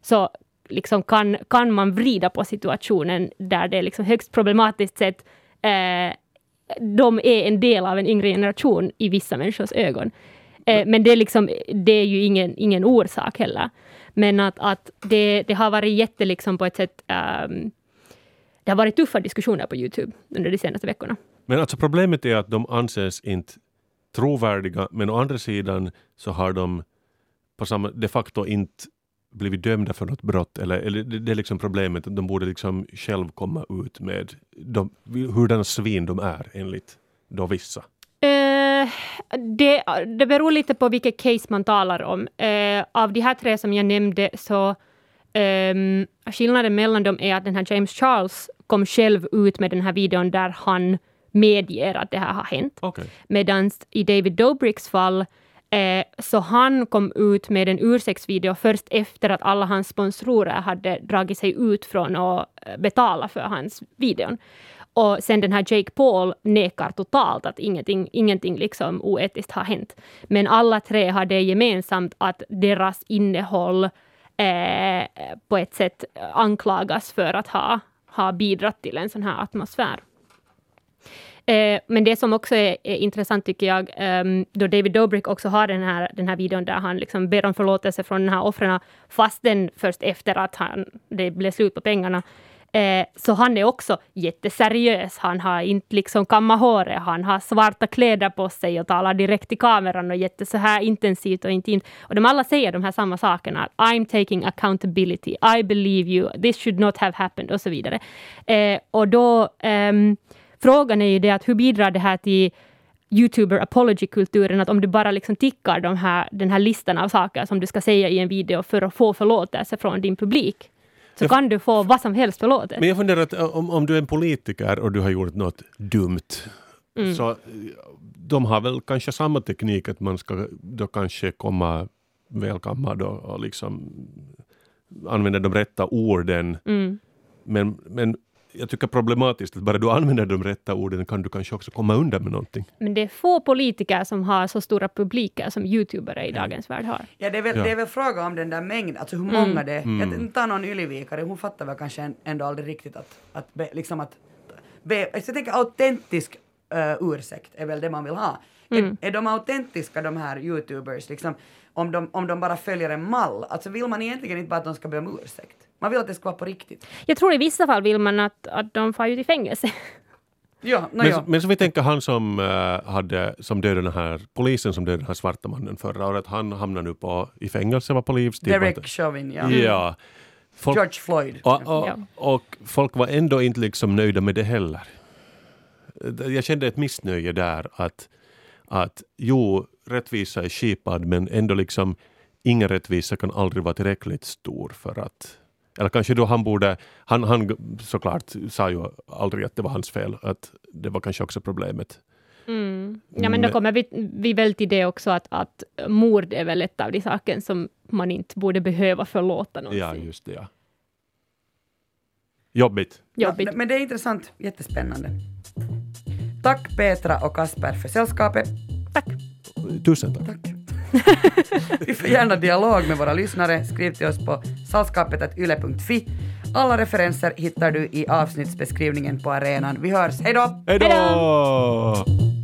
så liksom kan, kan man vrida på situationen där det är liksom högst problematiskt sett eh, de är en del av en yngre generation i vissa människors ögon. Eh, men det är, liksom, det är ju ingen, ingen orsak heller. Men att, att det, det har varit jätte liksom på ett sätt Um, det har varit tuffa diskussioner på Youtube under de senaste veckorna. Men alltså problemet är att de anses inte trovärdiga men å andra sidan så har de på samma, de facto inte blivit dömda för något brott. Eller, eller det, det är liksom problemet, att de borde liksom själv komma ut med de, hurdana svin de är enligt då vissa. Eh, det, det beror lite på vilket case man talar om. Eh, av de här tre som jag nämnde så um, skillnaden mellan dem är att den här James Charles kom själv ut med den här videon där han medger att det här har hänt. Okej. Medan i David Dobricks fall Eh, så han kom ut med en ursäktsvideo först efter att alla hans sponsorer hade dragit sig ut från att eh, betala för hans videon. Och sen den här Jake Paul nekar totalt att ingenting, ingenting liksom oetiskt har hänt. Men alla tre har det gemensamt att deras innehåll eh, på ett sätt anklagas för att ha, ha bidragit till en sån här atmosfär. Eh, men det som också är, är intressant tycker jag, eh, då David Dobrik också har den här, den här videon där han liksom ber om förlåtelse från de här offren, fastän först efter att han, det blev slut på pengarna. Eh, så han är också jätteseriös. Han har inte liksom kammat håret, han har svarta kläder på sig och talar direkt i kameran och jätte så här intensivt och intimt. Och de alla säger de här samma sakerna. I'm taking accountability. I believe you. This should not have happened och så vidare. Eh, och då ehm, Frågan är ju det att hur bidrar det här till YouTuber apology-kulturen, att om du bara liksom tickar de här, den här listan av saker som du ska säga i en video för att få förlåtelse från din publik, så kan du få vad som helst förlåtet. Men jag funderar att eh, om, om du är en politiker och du har gjort något dumt, Mm. så eh, de har väl kanske samma teknik att man ska då kanske komma välkammad och, och liksom använda de rätta orden. Mm. Men, men jag tycker problematiskt att bara du använder de rätta orden kan du kanske också komma undan med någonting. Men det är få politiker som har så stora publiker som youtubere i dagens värld har. Ja, det är, väl, Ja. det är väl fråga om den där mängden, alltså hur många det är. Jag tar någon yllevikare, hon fattar väl kanske en- ändå aldrig riktigt att, att be, liksom att be, alltså jag tänker autentisk uh, ursäkt är väl det man vill ha. Är, är de autentiska de här youtubers, liksom, om, de, om de bara följer en mall? Alltså vill man egentligen inte bara att de ska be om ursäkt? Man vill att det ska vara på riktigt. Jag tror i vissa fall vill man att, att de får ut i fängelse. Ja, no, Men, ja. men så vi tänker han som, uh, hade, som dödade den här polisen som dödade den här svarta mannen förra året, han hamnar nu på, i fängelse var på livstid. Derek Chauvin, ja. Ja. Folk, George Floyd. och, och, Ja. och folk var ändå inte liksom nöjda med det heller. Jag kände ett missnöje där att, att jo, rättvisa är skipad men ändå liksom ingen rättvisa kan aldrig vara tillräckligt stor för att eller kanske då han borde, han, han såklart sa ju aldrig att det var hans fel, att det var kanske också problemet. Mm. Ja, men då Men- kommer vi, vi väl till det också att, att mord är väl ett av de saker som man inte borde behöva förlåta någonsin. Ja, just det ja. Jobbigt. Jobbigt. Ja, men det är intressant, jättespännande. Tack Petra och Kasper för sällskapet. Tack. Tusen tack. Tack. Vi får gärna dialog med våra lyssnare. Skriv till oss på salskapet.yle.fi. Alla referenser hittar du i avsnittsbeskrivningen på arenan. Vi hörs, hej då! Hej då!